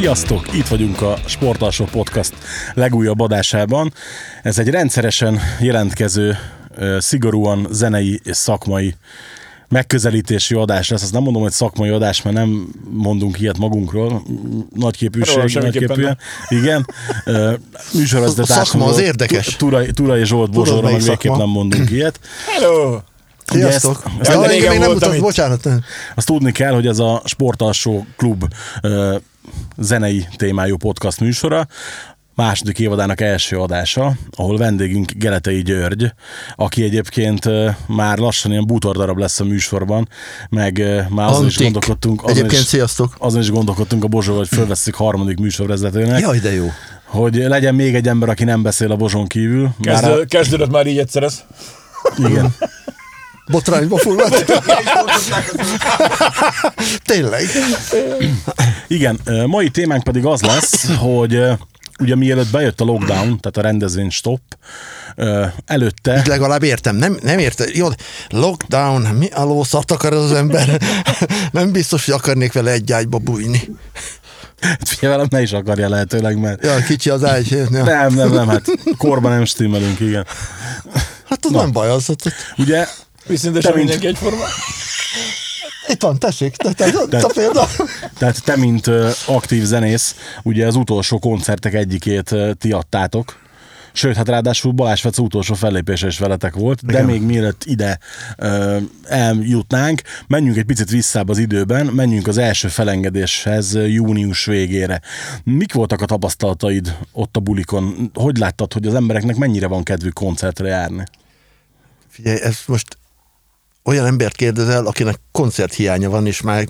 Sziasztok! Itt vagyunk a Sportalsó Podcast legújabb adásában. Ez egy rendszeresen jelentkező, szigorúan zenei és szakmai megközelítési adás lesz. Azt nem mondom, hogy szakmai adás, mert nem mondunk ilyet magunkról. Nagy képűség, nagy képűen. Igen. Műsorvezető A szakma az érdekes. Turai, Turai Zsolt Bozsorra, meg végképp nem mondunk ilyet. Hello! Sziasztok! ezt- Ezt, régen még nem mutat, itt. bocsánat. Azt tudni kell, hogy ez a Sportalsó Klub zenei témájú podcast műsora, második évadának első adása, ahol vendégünk Geletei György, aki egyébként már lassan ilyen bútordarab lesz a műsorban, meg már azon is Antik. gondolkodtunk, azon Egyébként is, sziasztok. azon is gondolkodtunk a Bozsó, hogy fölveszik harmadik műsorvezetőnek, Jaj, de jó. hogy legyen még egy ember, aki nem beszél a Bozson kívül. Már Kezdő, kezdődött már így egyszer ez. igen. Botrányba fulladt. Tényleg. Igen, mai témánk pedig az lesz, hogy ugye mielőtt bejött a lockdown, tehát a rendezvény stop, előtte Itt legalább értem. Nem, nem értem. Jó, lockdown, mi a lószart akar az ember? Nem biztos, hogy akarnék vele egy ágyba bújni. figyelj velem, ne is akarja lehetőleg, mert Ja, kicsi az ágy. Ja. nem, nem, nem, hát korban nem stimmelünk, igen. Hát az nem baj, az, az, Ugye, Viszintesen Te mint- mindenki egyforma. itt van, tessék, te, te, te, te példa. tehát te, mint aktív zenész, ugye az utolsó koncertek egyikét ti adtátok, Sőt, hát ráadásul Balázs Fece utolsó fellépése is veletek volt, de Igen. még mielőtt ide ö, eljutnánk, menjünk egy picit visszább az időben, menjünk az első felengedéshez június végére. Mik voltak a tapasztalataid ott a bulikon? Hogy láttad, hogy az embereknek mennyire van kedvük koncertre járni? Figyelj, ez most olyan embert kérdezel, akinek koncerthiánya van, és már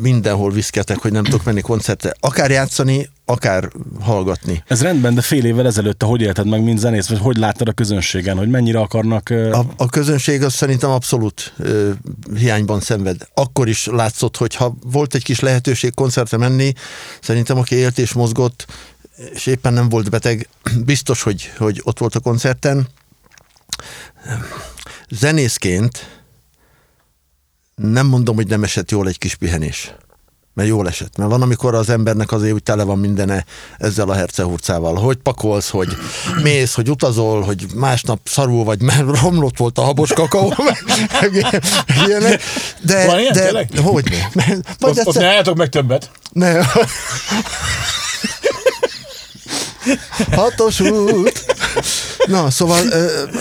mindenhol viszketek, hogy nem tudok menni koncertre. Akár játszani, akár hallgatni. Ez rendben, de fél évvel ezelőtt te hogy élted meg, mint zenész, vagy hogy láttad a közönségen, hogy mennyire akarnak... A, a közönség az szerintem abszolút ö, hiányban szenved. Akkor is látszott, hogy ha volt egy kis lehetőség koncertre menni, szerintem aki élt és mozgott, és éppen nem volt beteg, biztos, hogy, hogy ott volt a koncerten. Zenészként nem mondom, hogy nem esett jól egy kis pihenés. Mert jól esett. Mert van, amikor az embernek azért úgy tele van mindene ezzel a hercehurcával. Hogy pakolsz, hogy mész, hogy utazol, hogy másnap szarul vagy, mert romlott volt a habos kakaó, ilyenek. De, Van ilyen, de tényleg? hogy ne? Majd Ott, ott egyszer, ne álljatok meg többet. ne. Hatos út. Na, szóval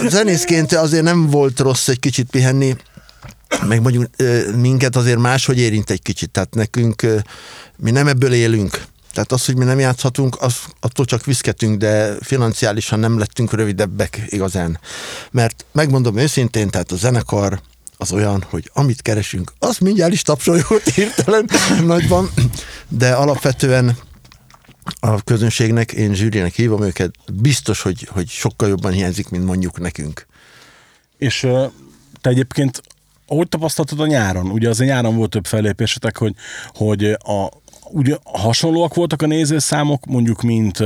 zenészként azért nem volt rossz egy kicsit pihenni, meg mondjuk minket azért máshogy érint egy kicsit. Tehát nekünk, mi nem ebből élünk. Tehát az, hogy mi nem játszhatunk, az, attól csak viszketünk, de financiálisan nem lettünk rövidebbek igazán. Mert megmondom őszintén, tehát a zenekar az olyan, hogy amit keresünk, az mindjárt is tapsoljuk hirtelen nagyban, de alapvetően a közönségnek, én zsűrinek hívom őket, biztos, hogy, hogy sokkal jobban hiányzik, mint mondjuk nekünk. És te egyébként hogy tapasztaltad a nyáron? Ugye azért nyáron volt több fellépésetek, hogy, hogy a, ugye hasonlóak voltak a nézőszámok, mondjuk, mint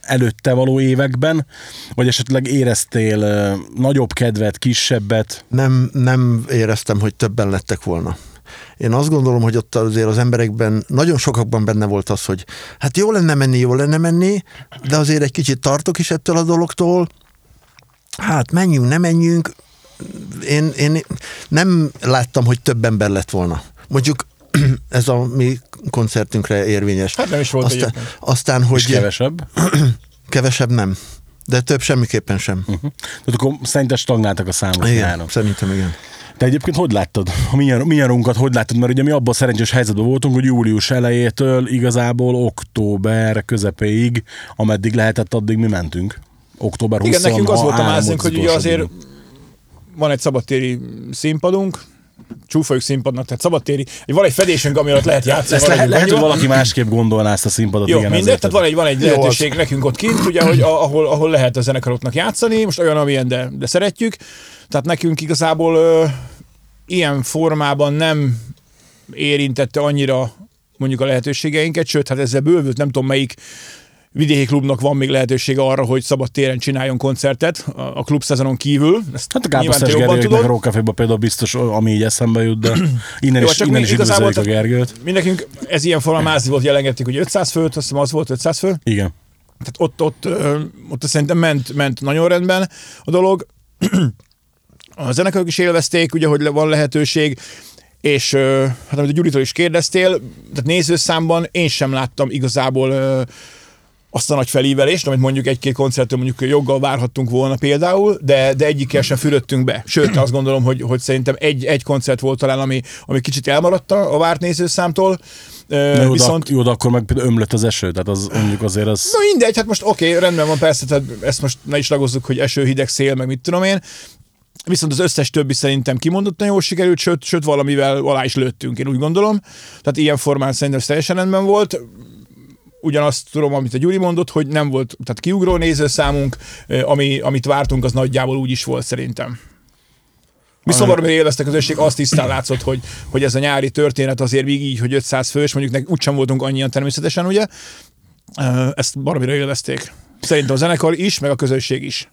előtte való években, vagy esetleg éreztél nagyobb kedvet, kisebbet? Nem, nem éreztem, hogy többen lettek volna. Én azt gondolom, hogy ott azért az emberekben, nagyon sokakban benne volt az, hogy hát jó lenne menni, jó lenne menni, de azért egy kicsit tartok is ettől a dologtól. Hát menjünk, nem menjünk. Én, én nem láttam, hogy több ember lett volna. Mondjuk ez a mi koncertünkre érvényes. Hát nem is volt aztán, egyébként. aztán, hogy És kevesebb? kevesebb nem. De több semmiképpen sem. Uh-huh. Tehát akkor szerinted stagnáltak a számok Igen, nyáron. szerintem igen. Te egyébként hogy láttad? A mi, nyar- mi nyarunkat hogy láttad? Mert ugye mi abban a szerencsés helyzetben voltunk, hogy július elejétől igazából október közepéig, ameddig lehetett, addig mi mentünk. Október 20 Igen, nekünk az volt a mázunk, hogy ugye azért. Van egy szabadtéri színpadunk, csúfoljuk színpadnak, tehát szabadtéri, van egy fedésünk, ami alatt lehet játszani. Ezt lehet, lehet, hogy valaki másképp gondolná ezt a színpadot. Jó, igen, mindegy, ezért tehát van egy, van egy Jó, lehetőség nekünk ott kint, ugye, hogy a, ahol, ahol lehet a zenekaroknak játszani, most olyan, amilyen, de, de szeretjük. Tehát nekünk igazából ö, ilyen formában nem érintette annyira mondjuk a lehetőségeinket, sőt, hát ezzel bővült, nem tudom melyik vidéki klubnak van még lehetősége arra, hogy szabad téren csináljon koncertet a, klub szezonon kívül. Ezt Hát a Káposztás Gergőknek a. Rockcaféban például biztos, ami így eszembe jut, de innen Jó, is, innen is igazából a Gergőt. Mi nekünk ez ilyen mázi volt, jelengettük, hogy 500 főt, azt hiszem az volt 500 fő. Igen. Tehát ott, ott, ö, ott szerintem ment, ment nagyon rendben a dolog. A zenekarok is élvezték, ugye, hogy van lehetőség, és hát amit a Gyuritól is kérdeztél, tehát nézőszámban én sem láttam igazából azt a nagy felívelést, amit mondjuk egy-két koncertől mondjuk joggal várhattunk volna például, de, de egyikkel sem fürödtünk be. Sőt, azt gondolom, hogy, hogy szerintem egy, egy koncert volt talán, ami, ami kicsit elmaradt a várt nézőszámtól. Na jó, viszont... de, jó, de akkor meg ömlött az eső, tehát az mondjuk azért az... Na mindegy, hát most oké, okay, rendben van, persze, tehát ezt most ne is lagozzuk, hogy eső, hideg, szél, meg mit tudom én. Viszont az összes többi szerintem kimondottan jól sikerült, sőt, sőt valamivel alá is lőttünk, én úgy gondolom. Tehát ilyen formán szerintem teljesen rendben volt. Ugyanazt tudom, amit a Gyuri mondott, hogy nem volt, tehát kiugró nézőszámunk, ami, amit vártunk, az nagyjából úgy is volt szerintem. Viszont valamiért élvezte a közösség, azt tisztán látszott, hogy, hogy ez a nyári történet azért még így, hogy 500 fős, mondjuk nek úgysem voltunk annyian természetesen, ugye? Ezt valamire élvezték. Szerintem a zenekar is, meg a közösség is.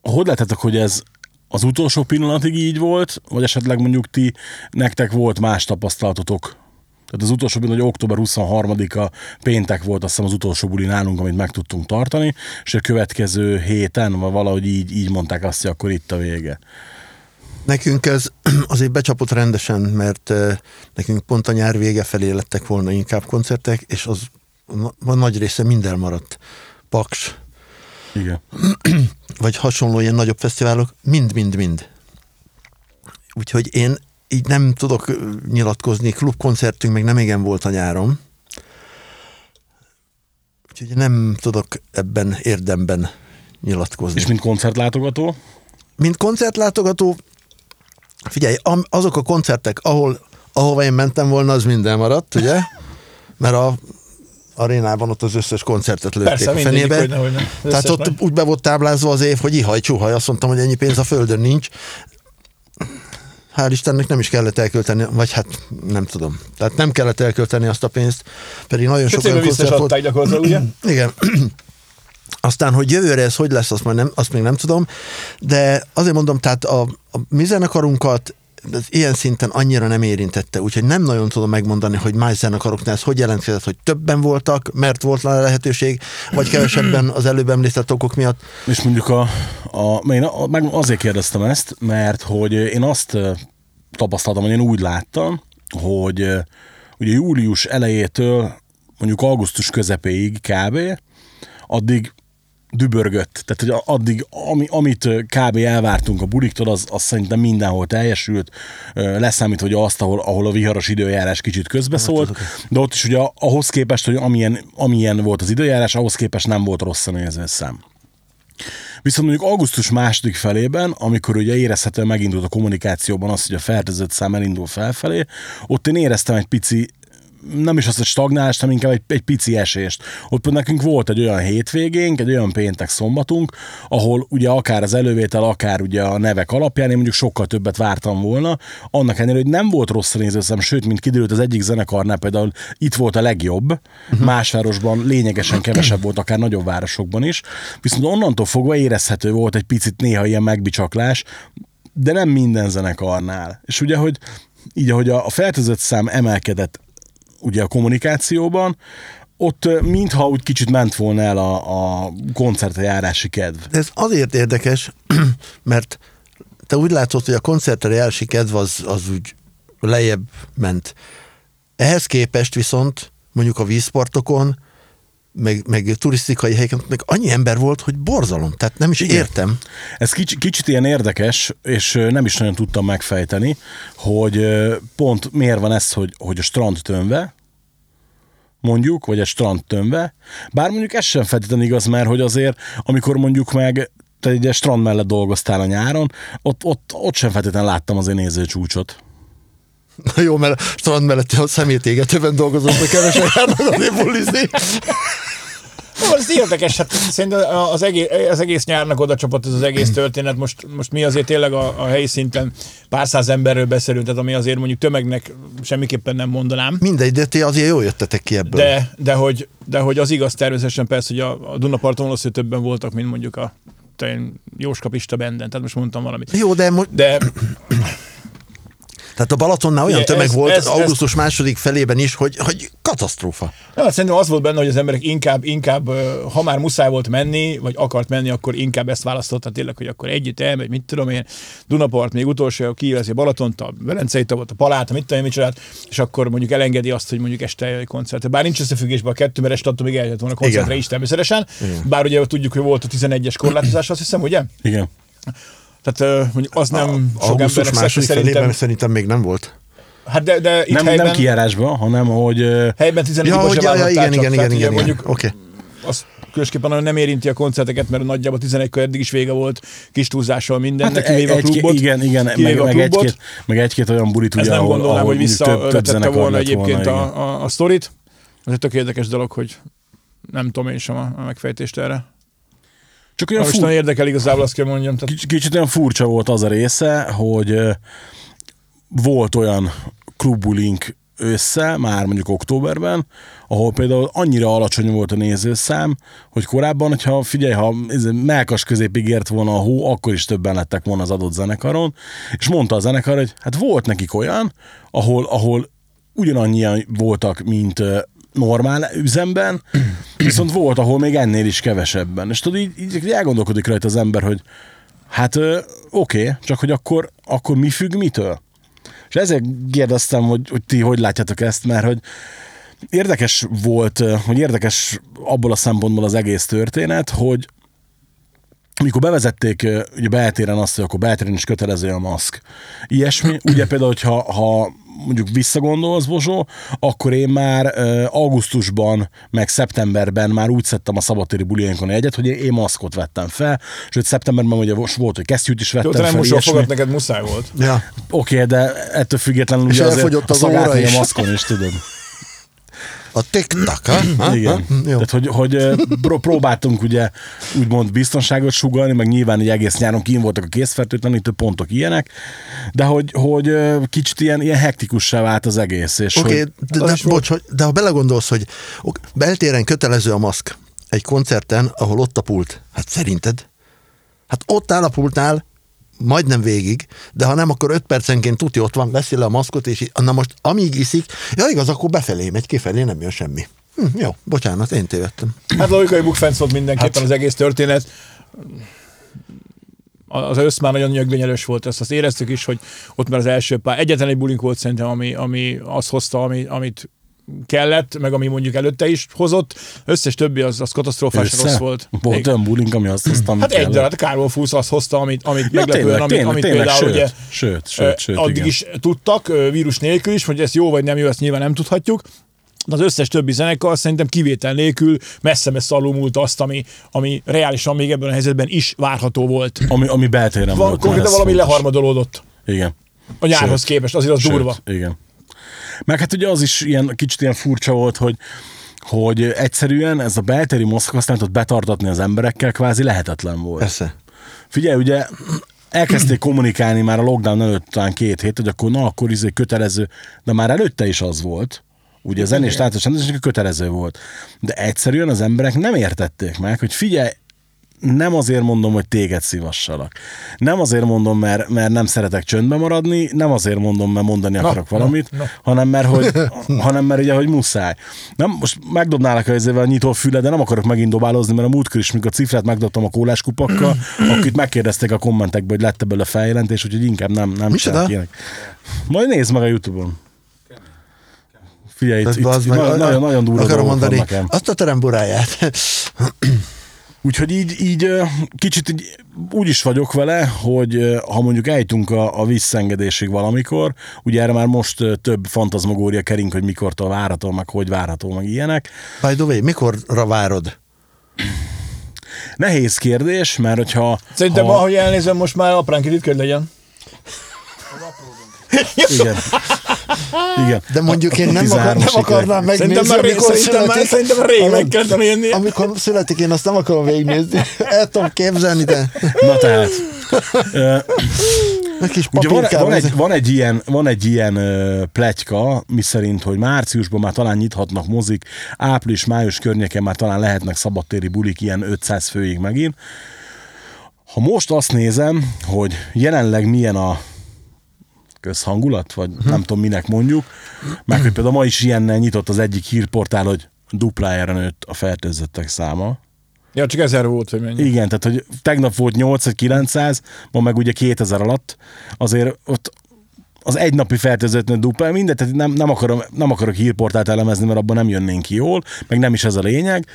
Hogy lehetetek, hogy ez az utolsó pillanatig így volt, vagy esetleg mondjuk ti, nektek volt más tapasztalatotok? Tehát az utolsó pillanat, hogy október 23-a péntek volt, azt hiszem az utolsó buli nálunk, amit meg tudtunk tartani, és a következő héten, vagy valahogy így, így mondták azt, hogy akkor itt a vége. Nekünk ez azért becsapott rendesen, mert eh, nekünk pont a nyár vége felé lettek volna inkább koncertek, és az a nagy része minden maradt. Paks, Igen. vagy hasonló ilyen nagyobb fesztiválok, mind-mind-mind. Úgyhogy én így nem tudok nyilatkozni, klubkoncertünk még nem igen volt a nyáron, úgyhogy nem tudok ebben érdemben nyilatkozni. És mint koncertlátogató? Mint koncertlátogató, figyelj, azok a koncertek, ahol, ahova én mentem volna, az minden maradt, ugye? Mert a arénában ott az összes koncertet lőtték Persze, a fenébe. hogy Tehát ott úgy be volt táblázva az év, hogy ihaj, csuhaj, azt mondtam, hogy ennyi pénz a földön nincs. Hál' Istennek nem is kellett elkölteni, vagy hát nem tudom. Tehát nem kellett elkölteni azt a pénzt, pedig nagyon sok olyan koncert volt. gyakorlatilag, ugye? Igen. Aztán, hogy jövőre ez hogy lesz, azt, majd nem, azt még nem tudom, de azért mondom, tehát a, a mi zenekarunkat ez ilyen szinten annyira nem érintette, úgyhogy nem nagyon tudom megmondani, hogy más zenekaroknál ez hogy jelentkezett, hogy többen voltak, mert volt rá lehetőség, vagy kevesebben az előbb említett okok miatt. És mondjuk a, a, én a, meg azért kérdeztem ezt, mert hogy én azt tapasztaltam, hogy én úgy láttam, hogy ugye július elejétől mondjuk augusztus közepéig kb. addig dübörgött. Tehát, hogy addig, ami, amit kb. elvártunk a buliktól, az, az szerintem mindenhol teljesült, Ö, leszámítva hogy azt, ahol, ahol a viharos időjárás kicsit közbeszólt, de ott is ugye ahhoz képest, hogy amilyen, amilyen volt az időjárás, ahhoz képest nem volt rossz a nézőszám. Viszont mondjuk augusztus második felében, amikor ugye érezhetően megindult a kommunikációban az, hogy a fertőzött szám elindul felfelé, ott én éreztem egy pici nem is azt, hogy stagnálást, hanem inkább egy, egy pici esést. Ott nekünk volt egy olyan hétvégénk, egy olyan péntek szombatunk, ahol ugye akár az elővétel, akár ugye a nevek alapján én mondjuk sokkal többet vártam volna, annak ellenére, hogy nem volt rossz nézőszem, sőt, mint kiderült, az egyik zenekarnál például itt volt a legjobb, uh-huh. más városban lényegesen kevesebb volt, akár nagyobb városokban is, viszont onnantól fogva érezhető volt egy picit néha ilyen megbicsaklás, de nem minden zenekarnál. És ugye, hogy így, ahogy a, a fertőzött szám emelkedett ugye a kommunikációban, ott mintha úgy kicsit ment volna el a, a koncertre járási kedv. De ez azért érdekes, mert te úgy látod, hogy a koncertre járási kedv az, az úgy lejjebb ment. Ehhez képest viszont mondjuk a vízpartokon, meg, meg turisztikai helyeken, meg annyi ember volt, hogy borzalom. Tehát nem is Igen. értem. Ez kicsit, kicsit ilyen érdekes, és nem is nagyon tudtam megfejteni, hogy pont miért van ez, hogy, hogy a strand tömve, mondjuk, vagy a strand tömve, bár mondjuk ez sem feltétlenül igaz, mert hogy azért, amikor mondjuk meg te egy strand mellett dolgoztál a nyáron, ott, ott, ott sem feltétlenül láttam az én nézőcsúcsot. Na jó, mert a strand mellett a szemétégetőben dolgozom, hogy kevesen járnak azért bulizni. Ez érdekes, hát szerintem az egész, az egész nyárnak oda csapott ez az egész történet. Most, most mi azért tényleg a, a helyi szinten pár száz emberről beszélünk, tehát ami azért mondjuk tömegnek semmiképpen nem mondanám. Mindegy, de ti azért jól jöttetek ki ebből. De, de, hogy, de hogy az igaz természetesen persze, hogy a, a Dunaparton valószínűleg többen voltak, mint mondjuk a Jóska Pista benden, tehát most mondtam valamit. Jó, de mo- De Tehát a Balatonnál olyan Ugye, tömeg ez- volt ez- augusztus második felében is, hogy, hogy katasztrófa. Ja, hát szerintem az volt benne, hogy az emberek inkább, inkább, ha már muszáj volt menni, vagy akart menni, akkor inkább ezt választotta tényleg, hogy akkor együtt elmegy, mit tudom én, Dunapart még utolsó, kiveszi a Balatont, a Velencei tavot, a Palát, a mit tudom én, micsodát, és akkor mondjuk elengedi azt, hogy mondjuk este egy koncert. Bár nincs összefüggésben a kettő, mert este attól még eljöhet volna koncertre Igen. is természetesen. Bár ugye tudjuk, hogy volt a 11-es korlátozás, azt hiszem, ugye? Igen. Tehát mondjuk az nem sok Augusztus embernek második felében szerintem. szerintem még nem volt. Hát de, de itt Nem, helyben, nem kijárásban, hanem hogy helyben 11 Ja, hogy, ja, ja, igen, igen, igen, igen, igen. Mondjuk Oké. az különösképpen nem érinti a koncerteket, mert nagyjából 11-kor eddig is vége volt, kis túlzással mindennek, hát kivéve a klubot. igen, igen, meg, a meg, klubot. egy-két, meg egy-két olyan bulit, Ez ugye, nem ahol, gondolnám, ahol hogy zenekar volna egyébként volna, a, a, a sztorit. Ez egy tök érdekes dolog, hogy nem tudom én sem a, a megfejtést erre. Csak olyan fur, érdekel igazából, azt kell mondjam. Tehát, kicsit, kicsit olyan furcsa volt az a része, hogy volt olyan klubbulink össze, már mondjuk októberben, ahol például annyira alacsony volt a nézőszám, hogy korábban, hogyha figyelj, ha melkas középig ért volna a hó, akkor is többen lettek volna az adott zenekaron, és mondta a zenekar, hogy hát volt nekik olyan, ahol, ahol ugyanannyian voltak, mint normál üzemben, viszont volt, ahol még ennél is kevesebben. És tudod, így, így elgondolkodik rajta az ember, hogy hát oké, csak hogy akkor, akkor mi függ mitől? És ezért kérdeztem, hogy, hogy ti hogy látjátok ezt, mert hogy érdekes volt, hogy érdekes abból a szempontból az egész történet, hogy amikor bevezették ugye beltéren azt, hogy akkor beltéren is kötelező a maszk. Ilyesmi, ugye például, hogyha ha mondjuk visszagondolsz, Bozsó, akkor én már augusztusban, meg szeptemberben már úgy szedtem a szabadtéri buliainkon egyet, hogy én, maszkot vettem fel, sőt szeptemberben ugye volt, hogy kesztyűt is vettem Jó, fel, most a ilyesmi. fogat, neked muszáj volt. Ja. Oké, de ettől függetlenül És ugye azért elfogyott a az szagát óra is. a maszkon is, tudod. A tiktak, ha? Igen. Jó. Tehát, hogy, hogy pró- próbáltunk ugye úgymond biztonságot sugalni, meg nyilván egy egész nyáron kín voltak a készfertőtlenítő pontok ilyenek, de hogy, hogy ö, kicsit ilyen, ilyen hektikussá vált az egész. És Oké, hogy, de, de, bocs, hogy, de ha belegondolsz, hogy ok, beltéren kötelező a maszk egy koncerten, ahol ott a pult, hát szerinted? Hát ott áll a pultnál, majdnem végig, de ha nem, akkor öt percenként tuti ott van, veszi le a maszkot, és na most amíg iszik, ja igaz, akkor befelé megy, kifelé nem jön semmi. Hm, jó, bocsánat, én tévedtem. Hát logikai bukfenc volt mindenképpen hát, az egész történet. Az össz már nagyon nyögvényelős volt, ezt azt éreztük is, hogy ott már az első pár, egyetlen egy bulink volt szerintem, ami, ami azt hozta, ami, amit kellett, meg ami mondjuk előtte is hozott. Összes többi az, az katasztrofás össze? rossz volt. Volt olyan bulink, ami azt hoztam. Hát egy darab, Károl Fúsz azt hozta, amit, amit Ja, meglepően, tényleg, amit, tényleg, amit tényleg, például sőt, ugye sőt, sőt, sőt, addig igen. is tudtak, vírus nélkül is, hogy ez jó vagy nem jó, ezt nyilván nem tudhatjuk. De az összes többi zenekar szerintem kivétel nélkül messze-messze alulmúlt azt, ami, ami reálisan még ebben a helyzetben is várható volt. Ami, ami beltéren Van, volt. konkrétan valami fontos. leharmadolódott Igen. a nyárhoz Sőt. képest, azért az durva. Sőt, igen. Meg hát ugye az is ilyen, kicsit ilyen furcsa volt, hogy hogy egyszerűen ez a beltéri mozgasztáltat betartatni az emberekkel kvázi lehetetlen volt. Persze. Figyelj, ugye elkezdték kommunikálni már a lockdown előtt talán két hét, hogy akkor na, akkor izé kötelező, de már előtte is az volt, ugye a zenés táncos rendezésnek kötelező volt. De egyszerűen az emberek nem értették meg, hogy figyelj, nem azért mondom, hogy téged szívassalak. Nem azért mondom, mert, mert nem szeretek csöndbe maradni, nem azért mondom, mert mondani akarok valamit, hanem mert, hogy, hanem mert ugye, hogy muszáj. Nem, most megdobnálak ezzel a nyitó füle, de nem akarok megint dobálozni, mert a múltkor is, mikor a cifrát megdobtam a kólás kupakkal, akit megkérdezték a kommentekben, hogy lett a feljelentés, úgyhogy inkább nem, nem csinálok ilyenek. Majd nézd meg a Youtube-on. Figyelj, itt, itt, itt nagyon, nagyon, durva akarom mondani, azt a teremburáját. Úgyhogy így, így kicsit így, úgy is vagyok vele, hogy ha mondjuk eljutunk a, a visszengedésig valamikor, ugye erre már most több fantazmagória kering, hogy mikortól várható, meg hogy várható, meg ilyenek. By the way, mikorra várod? Nehéz kérdés, mert hogyha... Szerintem, ha, ahogy elnézem, most már apránként itt kell legyen. Igen. Igen. De mondjuk én nem, akar, 13-as nem akarnám megnézni, Szerintem már, amikor szerintem már, születik. szerintem már rég meg volna jönni. Amikor születik, én azt nem akarom végignézni. El tudom képzelni, de Na tehát, ö, egy kis ugye van, van, egy, van egy ilyen, van egy ilyen ö, pletyka, miszerint, hogy márciusban már talán nyithatnak mozik, április-május környéken már talán lehetnek szabadtéri bulik ilyen 500 főig megint. Ha most azt nézem, hogy jelenleg milyen a közhangulat, vagy Mhm. nem tudom minek mondjuk, meg hogy például ma is ilyennel nyitott az egyik hírportál, hogy duplájára nőtt a fertőzöttek száma. Ja, csak ezer volt, hogy mennyi. Igen, tehát hogy tegnap volt 8 vagy 900, ma meg ugye 2000 alatt, azért ott az egynapi fertőzöttnél dupla, mindegy, tehát nem, nem, akarom, nem akarok hírportált elemezni, mert abban nem jönnénk ki jól, meg nem is ez a lényeg,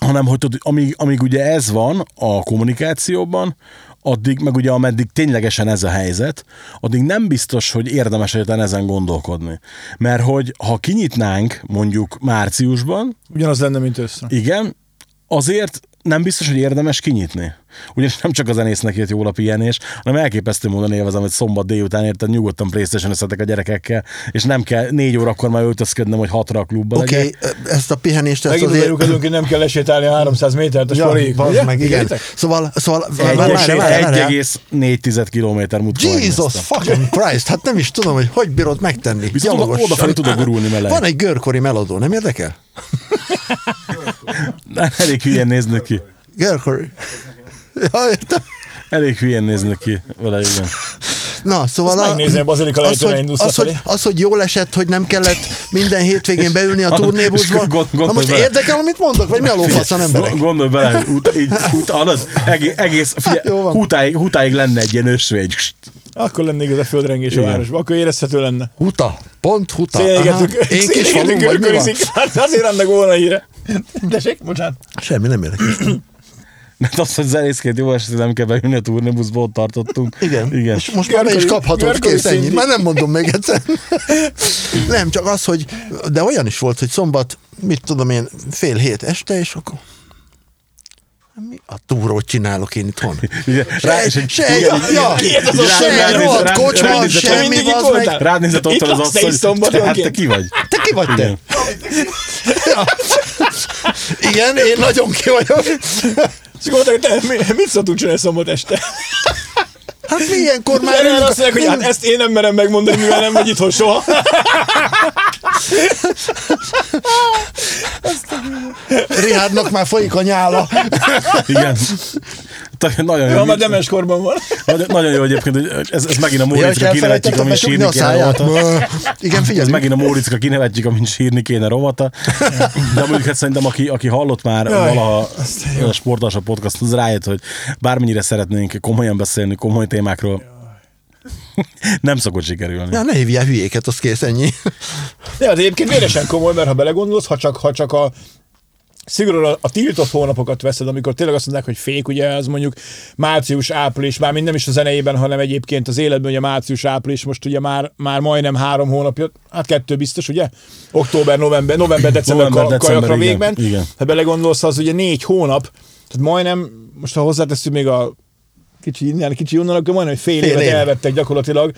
hanem hogy tudod, amíg, amíg ugye ez van a kommunikációban, addig, meg ugye ameddig ténylegesen ez a helyzet, addig nem biztos, hogy érdemes egyáltalán ezen gondolkodni. Mert hogy ha kinyitnánk mondjuk márciusban, Ugyanaz lenne, mint össze. igen, azért nem biztos, hogy érdemes kinyitni. Ugyanis nem csak a zenésznek jött jól a pihenés, hanem elképesztő módon élvezem, hogy szombat délután érted nyugodtan playstation összetek a gyerekekkel, és nem kell négy órakor már öltözködnöm, hogy hatra a klubba Oké, okay, ezt a pihenést, ezt Megint azért... azért... hogy nem kell lesétálni a 300 métert a Ja, sorig. meg, igen. Figyeljetek? Szóval, szóval Egy- várj, várj, várj, várj. 1,4 kilométer múltkor Jesus fucking Christ, hát nem is tudom, hogy hogy bírod megtenni. Viszont odafelé tudok gurulni meleg. Van egy görkori melodó, nem érdekel? Elég hülyén néznek ki. Görkori. Ja, értem. Elég hülyén néznek ki vele, igen. Na, szóval... Azt a- megnézni, a Bazilika az, hogy, az, hogy, az, hogy jól esett, hogy nem kellett minden hétvégén beülni a turnébuszba. Gond- Na most bele. érdekel, amit mondok, vagy mi a lófaszan emberek? Go- Gondolj bele, ut, így, ut, egész, egész Jó figyelj, hutáig, hutáig lenne egy ilyen ösvény. Akkor lenne igaz a földrengés a Igen. városban, akkor érezhető lenne. Huta. Pont huta. Aha. Szélegetünk, Én kis falum, vagy mi van? Hát azért annak volna híre. Tessék, bocsánat. Semmi nem érdekes. Mert az, hogy zenészként jó esetben nem kell beülni a turnébuszba, ott tartottunk. Igen. Igen. És most már be is Görköri kész ennyi. Már nem mondom még egyszer. nem, csak az, hogy, de olyan is volt, hogy szombat, mit tudom én, fél hét este, és akkor mi a túrót csinálok én itthon? Ugye, rá, és Se, egy, se, igen, ja, ja, Ki ez az a se, semmi? rohadt kocsma, semmi, az meg. rád nézett ott az asszony, hát te ki vagy? Te ki vagy te? Igen, én nagyon ki vagyok. És akkor mondták, te mi- mit szoktunk csinálni szombat este? Hát mi ilyenkor már... Erre azt mondják, hogy hát ezt én nem merem megmondani, mivel nem vagy itthon soha. Richardnak már folyik a nyála. Igen. Nagyon Ja, jó. már demes korban van. Nagyon, nagyon jó egyébként, hogy ez, ez megint a Ja, és kinevetjük, elfelejtettem ami becsukni sírni a kéne rovata. Igen, Ez figyelj. megint a Móricra kinevetjük, amint sírni kéne rovata. De mondjuk hát szerintem, aki, aki hallott már Jaj, valaha a Sportas a podcast, az rájött, hogy bármennyire szeretnénk komolyan beszélni, komoly témákról, nem szokott sikerülni. Ja, ne hívjál hülyéket, az kész, ennyi. De az egyébként véresen komoly, mert ha belegondolsz, ha csak, ha csak a szigorúan a, tiltott hónapokat veszed, amikor tényleg azt mondják, hogy fék, ugye az mondjuk március, április, már nem is a zeneiben, hanem egyébként az életben, ugye március, április, most ugye már, már majdnem három hónapja, hát kettő biztos, ugye? Október, november, november, december, November, november december, kajakra igen, végben. igen. Ha belegondolsz, az ugye négy hónap, tehát majdnem, most ha hozzáteszünk még a kicsi innen, kicsi onnan, akkor majdnem, fél, Fél évet év. elvettek gyakorlatilag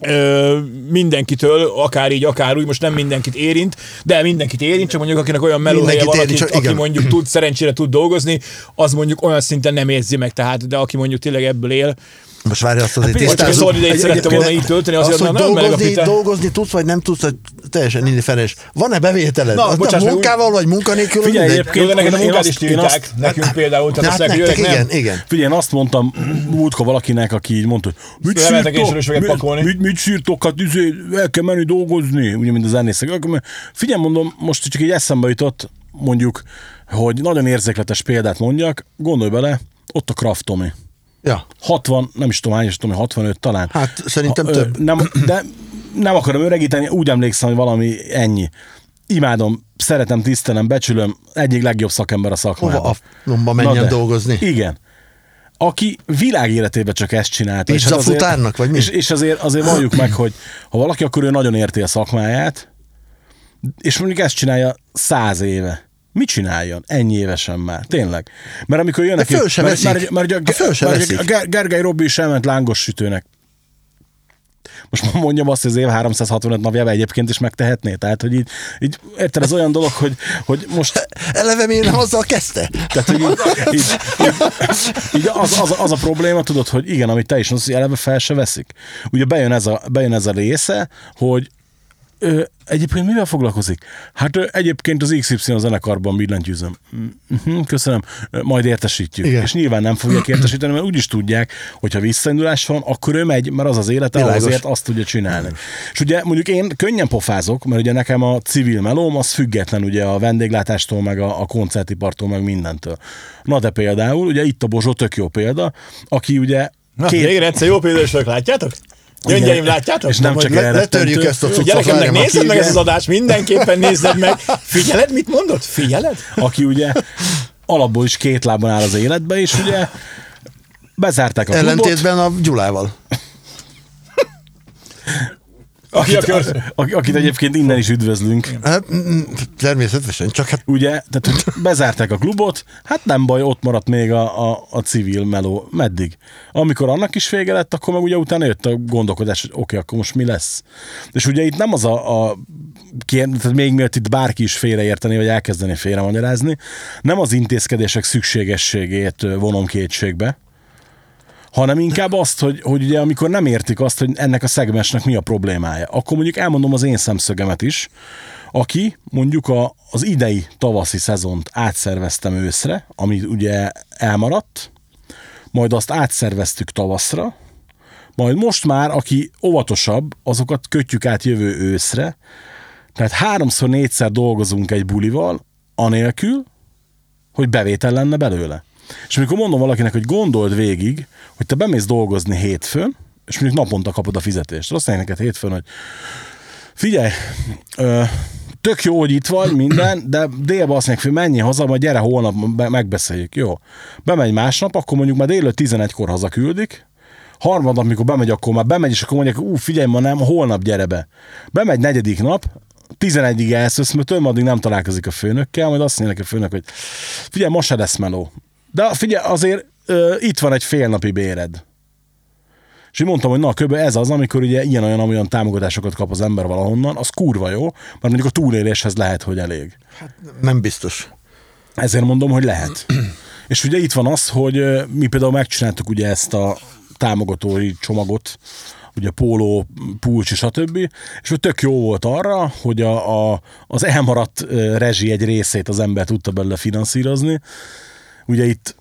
ö, mindenkitől, akár így, akár úgy, most nem mindenkit érint, de mindenkit érint, csak mondjuk akinek olyan melóhelye van, aki, aki mondjuk tud, szerencsére tud dolgozni, az mondjuk olyan szinten nem érzi meg, tehát, de aki mondjuk tényleg ebből él, Most várj, azt azért vagy csak a tisztázzuk. szolidét szerette Egyébként volna így tölteni, Az, azért hogy na, nem meleg a dolgozni, dolgozni tudsz, vagy nem tudsz, hogy teljesen indiferens. Van-e bevételed? Na, Az meg, munkával, vagy munkanélkül? Figyelj, egyébként- de neked a munkát is tiltják, nekünk például, tehát Hát azt mondják, hogy nektek nem. igen, igen. Figyelj, én azt mondtam múltkor valakinek, aki így mondta, hogy mit sírtok? Mit-. Mit, sírtok? Hát izé, el kell menni dolgozni, ugye, mint az zenészek. Figyelj, mondom, most csak egy eszembe jutott, mondjuk, hogy nagyon érzékletes példát mondjak, gondolj bele, ott a Kraft Tomi. Ja. 60, nem is tudom, hány is tudom, 65 talán. Hát szerintem Ha, ö, több. Nem, de nem akarom öregíteni, úgy emlékszem, hogy valami ennyi. Imádom, szeretem, tisztelem, becsülöm, egyik legjobb szakember a szakmában. Hova a f***omba menjen Na de, dolgozni? Igen. Aki világ életében csak ezt csinálta. és Pizza hát azért- futárnak, vagy mi? És, és azért, azért valljuk meg, hogy ha valaki, akkor ő nagyon érti a szakmáját, és mondjuk ezt csinálja száz éve. Mit csináljon? Ennyi évesen már. Tényleg. Mert amikor jönnek... föl se mert, mert, mert, mert, Ha föl se mert, veszik. Ger- Gergely Robbi is elment lángos sütőnek. most mondjam azt, hogy az év 365 napjában egyébként is megtehetné. Tehát, hogy így, így érted, ez olyan dolog, hogy, hogy most... Eleve miért nem azzal kezdte? Tehát, hogy így, így, így, így az, az, az, a probléma, tudod, hogy igen, amit te is mondsz, hogy eleve fel se veszik. Ugye bejön ez a, bejön ez a része, hogy Ö, egyébként mivel foglalkozik? Hát ö, egyébként az XY zenekarban billentyűzöm. Mhm, Köszönöm, majd értesítjük. Igen. És nyilván nem fogják értesíteni, mert úgyis tudják, hogyha visszaindulás van, akkor ő megy, mert az az élete, Világos. azért azt tudja csinálni. És ugye mondjuk én könnyen pofázok, mert ugye nekem a civil melóm az független ugye a vendéglátástól, meg a, a koncertipartól, meg mindentől. Na de például, ugye itt a Bozsó tök jó példa, aki ugye Na, Két... végre egyszer jó példások, látjátok? Gyöngyeim, látjátok? És nem csak le- erre letörjük ezt a cuccot. Gyerekemnek várjam, nézed aki- meg ezt az adást, mindenképpen nézed meg. Figyeled, mit mondod? Figyeled? aki ugye alapból is két lábon áll az életbe, és ugye bezárták a klubot. Ellentétben a Gyulával. Aki Akit, akit egyébként innen is üdvözlünk. Hát, természetesen, csak hát Ugye, tehát bezárták a klubot, hát nem baj, ott maradt még a, a, a civil meló. Meddig? Amikor annak is vége lett, akkor meg ugye utána jött a gondolkodás, hogy oké, okay, akkor most mi lesz? És ugye itt nem az a, a tehát még mielőtt itt bárki is félreérteni, vagy elkezdeni félremagyarázni, nem az intézkedések szükségességét vonom kétségbe, hanem inkább azt, hogy, hogy ugye amikor nem értik azt, hogy ennek a szegmensnek mi a problémája, akkor mondjuk elmondom az én szemszögemet is, aki mondjuk a, az idei tavaszi szezont átszerveztem őszre, ami ugye elmaradt, majd azt átszerveztük tavaszra, majd most már, aki óvatosabb, azokat kötjük át jövő őszre, tehát háromszor, négyszer dolgozunk egy bulival, anélkül, hogy bevétel lenne belőle. És amikor mondom valakinek, hogy gondold végig, hogy te bemész dolgozni hétfőn, és mondjuk naponta kapod a fizetést. Azt mondják neked hétfőn, hogy figyelj, ö, tök jó, hogy itt vagy, minden, de délben azt mondják, hogy menj haza, majd gyere holnap be- megbeszéljük. Jó. Bemegy másnap, akkor mondjuk már délő 11-kor hazaküldik, harmadnap, amikor bemegy, akkor már bemegy, és akkor mondják, ú, figyelj, ma nem, holnap gyere be. Bemegy negyedik nap, 11-ig elszösz, tőlem addig nem találkozik a főnökkel, majd azt mondja a főnök, hogy figyelj, ma se lesz meló. De figyelj, azért ö, itt van egy fél napi béred. És én mondtam, hogy na, kb. ez az, amikor ugye ilyen-olyan olyan támogatásokat kap az ember valahonnan, az kurva jó, mert mondjuk a túléléshez lehet, hogy elég. nem biztos. Ezért mondom, hogy lehet. És ugye itt van az, hogy mi például megcsináltuk ugye ezt a támogatói csomagot, ugye póló, pulcs, stb. És hogy tök jó volt arra, hogy a, a, az elmaradt rezsi egy részét az ember tudta belőle finanszírozni. Ugye itt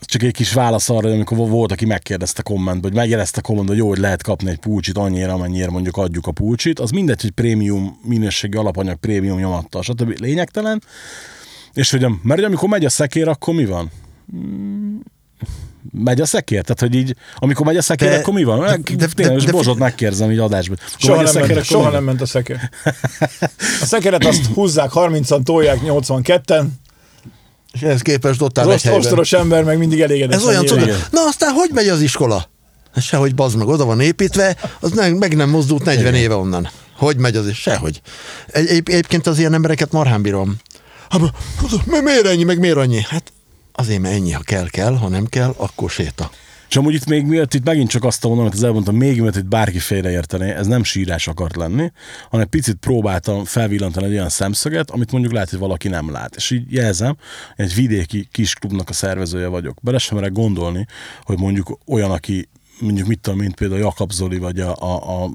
csak egy kis válasz arra, amikor volt, aki megkérdezte kommentben, hogy megjelezte kommentben, hogy jó, hogy lehet kapni egy pulcsit annyira, amennyire mondjuk adjuk a pulcsit, az mindegy, hogy prémium minőségi alapanyag, prémium nyomattal, stb. lényegtelen. És hogy, mert hogy amikor megy a szekér, akkor mi van? Mm, Megy a szekér? Tehát, hogy így, amikor megy a szekér, De- akkor mi van? de- De, Tényleg, de- most de- Bozsot megkérdezem így adásban. Soha, megy a nem szekér, ment, soha nem ment a szekér. A szekeret azt húzzák 30-an, tolják 82-en, És ehhez képest ott áll az egy ostoros ember meg mindig elégedett. Ez olyan csoda. Na aztán hogy megy az iskola? Sehogy bazd meg, oda van építve, az meg, meg nem mozdult 40 éve onnan. Hogy megy az is? Sehogy. Egy, egy, egyébként az ilyen embereket marhán bírom. Hát, mi- miért ennyi, meg miért annyi? Hát azért, mert ennyi, ha kell, kell, ha nem kell, akkor séta. És amúgy itt még miatt itt megint csak azt mondom, amit az elmondtam, még miatt itt bárki félreértené, ez nem sírás akart lenni, hanem picit próbáltam felvillantani egy olyan szemszöget, amit mondjuk lehet, hogy valaki nem lát. És így jelzem, egy vidéki kis klubnak a szervezője vagyok. Bele sem merek gondolni, hogy mondjuk olyan, aki mondjuk mit tudom, mint például Jakab Zoli, vagy a, a, a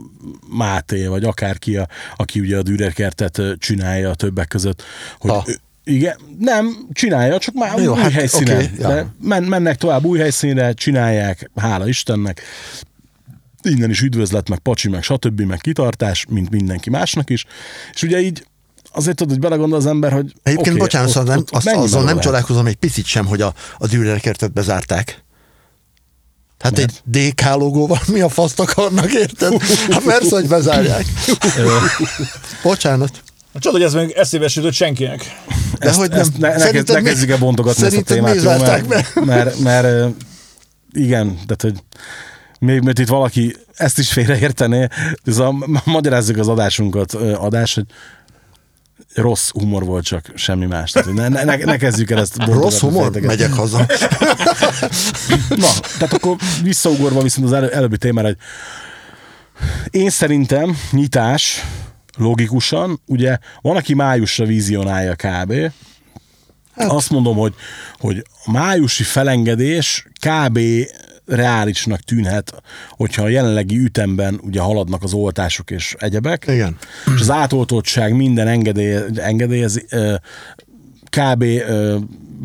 Máté, vagy akárki, a, aki ugye a Dürerkertet csinálja a többek között, hogy Ha. ő, igen, nem, csinálja, csak már Jó, új hát helyszínen. oké, ja. de men, mennek tovább új helyszínre, csinálják, hála Istennek. Innen is üdvözlet, meg pacsi, meg stb., meg kitartás, mint mindenki másnak is. És ugye így azért tudod, hogy belegondol az ember, hogy Egyébként, oké, bocsánat, ott- szóval nem, ott azt, azzal nem lehet? csodálkozom egy picit sem, hogy a, a Dürerkertet bezárták. Hát egy DK logóval mi a faszt akarnak, érted? Hát persze, hogy bezárják. Bocsánat. Csoda, hogy ez még eszébe se jutott senkinek. De ezt, hogy nem. ezt ne, ne, ne mi- kezdjük el bontogatni ezt a témát, jó, mert, mert, mert, ö, igen, tehát hogy még mert itt valaki ezt is félreértené, ez a, magyarázzuk az adásunkat, adás, hogy rossz humor volt csak, semmi más. Tehát, ne, ne, ne, kezdjük el ezt Rossz humor? fejteket. Megyek haza. Na, tehát akkor visszaugorva viszont az elő, előbbi témára, hogy Én szerintem nyitás logikusan, ugye van, aki májusra vizionálja kb. Hát. Azt mondom, hogy, hogy a májusi felengedés kb reálisnak tűnhet, hogyha a jelenlegi ütemben ugye haladnak az oltások és egyebek. Igen. És az átoltottság minden engedély, engedélyez, kb.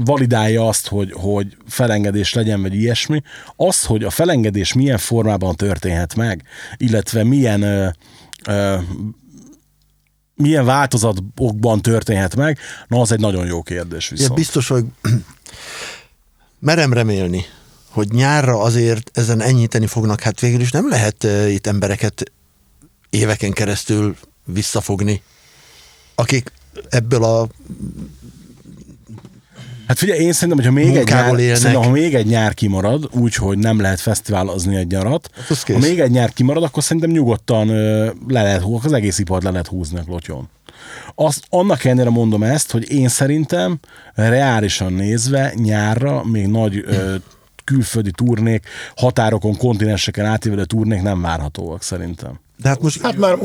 validálja azt, hogy, hogy felengedés legyen, vagy ilyesmi. Az, hogy a felengedés milyen formában történhet meg, illetve milyen milyen változatokban történhet meg, na az egy nagyon jó kérdés viszont. Ja, biztos, hogy merem remélni, hogy nyárra azért ezen ennyiteni fognak, hát végül is nem lehet uh, itt embereket éveken keresztül visszafogni, akik ebből a Hát figyelj, én szerintem, hogyha még egy, nyár, szerintem, ha még egy nyár kimarad, úgyhogy nem lehet fesztiválozni egy nyarat, Hát ha még egy nyár kimarad, akkor szerintem nyugodtan ö, le lehet, az egész ipart le lehet húzni a klotyon. Azt, annak ellenére mondom ezt, hogy én szerintem reálisan nézve nyárra még nagy ö, külföldi turnék, határokon, kontinenseken átívelő turnék nem várhatóak szerintem. De hát most, Hát már,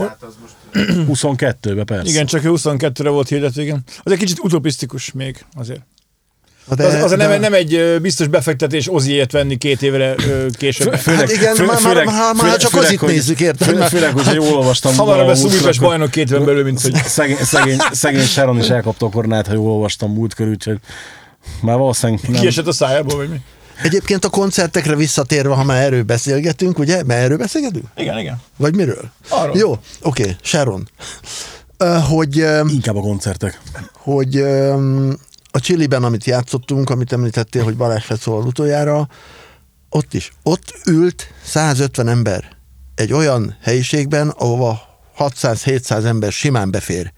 22-ben persze. igen, csak ő 22-re volt hirdetve, igen. Az egy kicsit utopisztikus még azért. De, Az, az de- nem, nem egy biztos befektetés Oziét venni két évre később. Hát igen, már- már- már- már csak az itt nézzük, érted? Főleg, főleg, hogyha jól olvastam. Hamarabb lesz Újpest bajnok két évben belül, mint hogy Szegény, szegény, szegény Sharon is elkapta a koronát, ha jól olvastam múltkor, úgyhogy már valószínűleg nem. kiesett a szájából, vagy mi. Egyébként a koncertekre visszatérve, ha már erről beszélgetünk, ugye? Mert erről beszélgetünk? Igen, igen. Vagy miről? Arról. Jó, oké, Sharon. Ö, Hogy, Inkább a koncertek. hogy a Csiliben, amit játszottunk, amit említettél, hogy Balázs felszólal utoljára, ott is. Ott ült 150 ember egy olyan helyiségben, ahova 600-700 ember simán befér.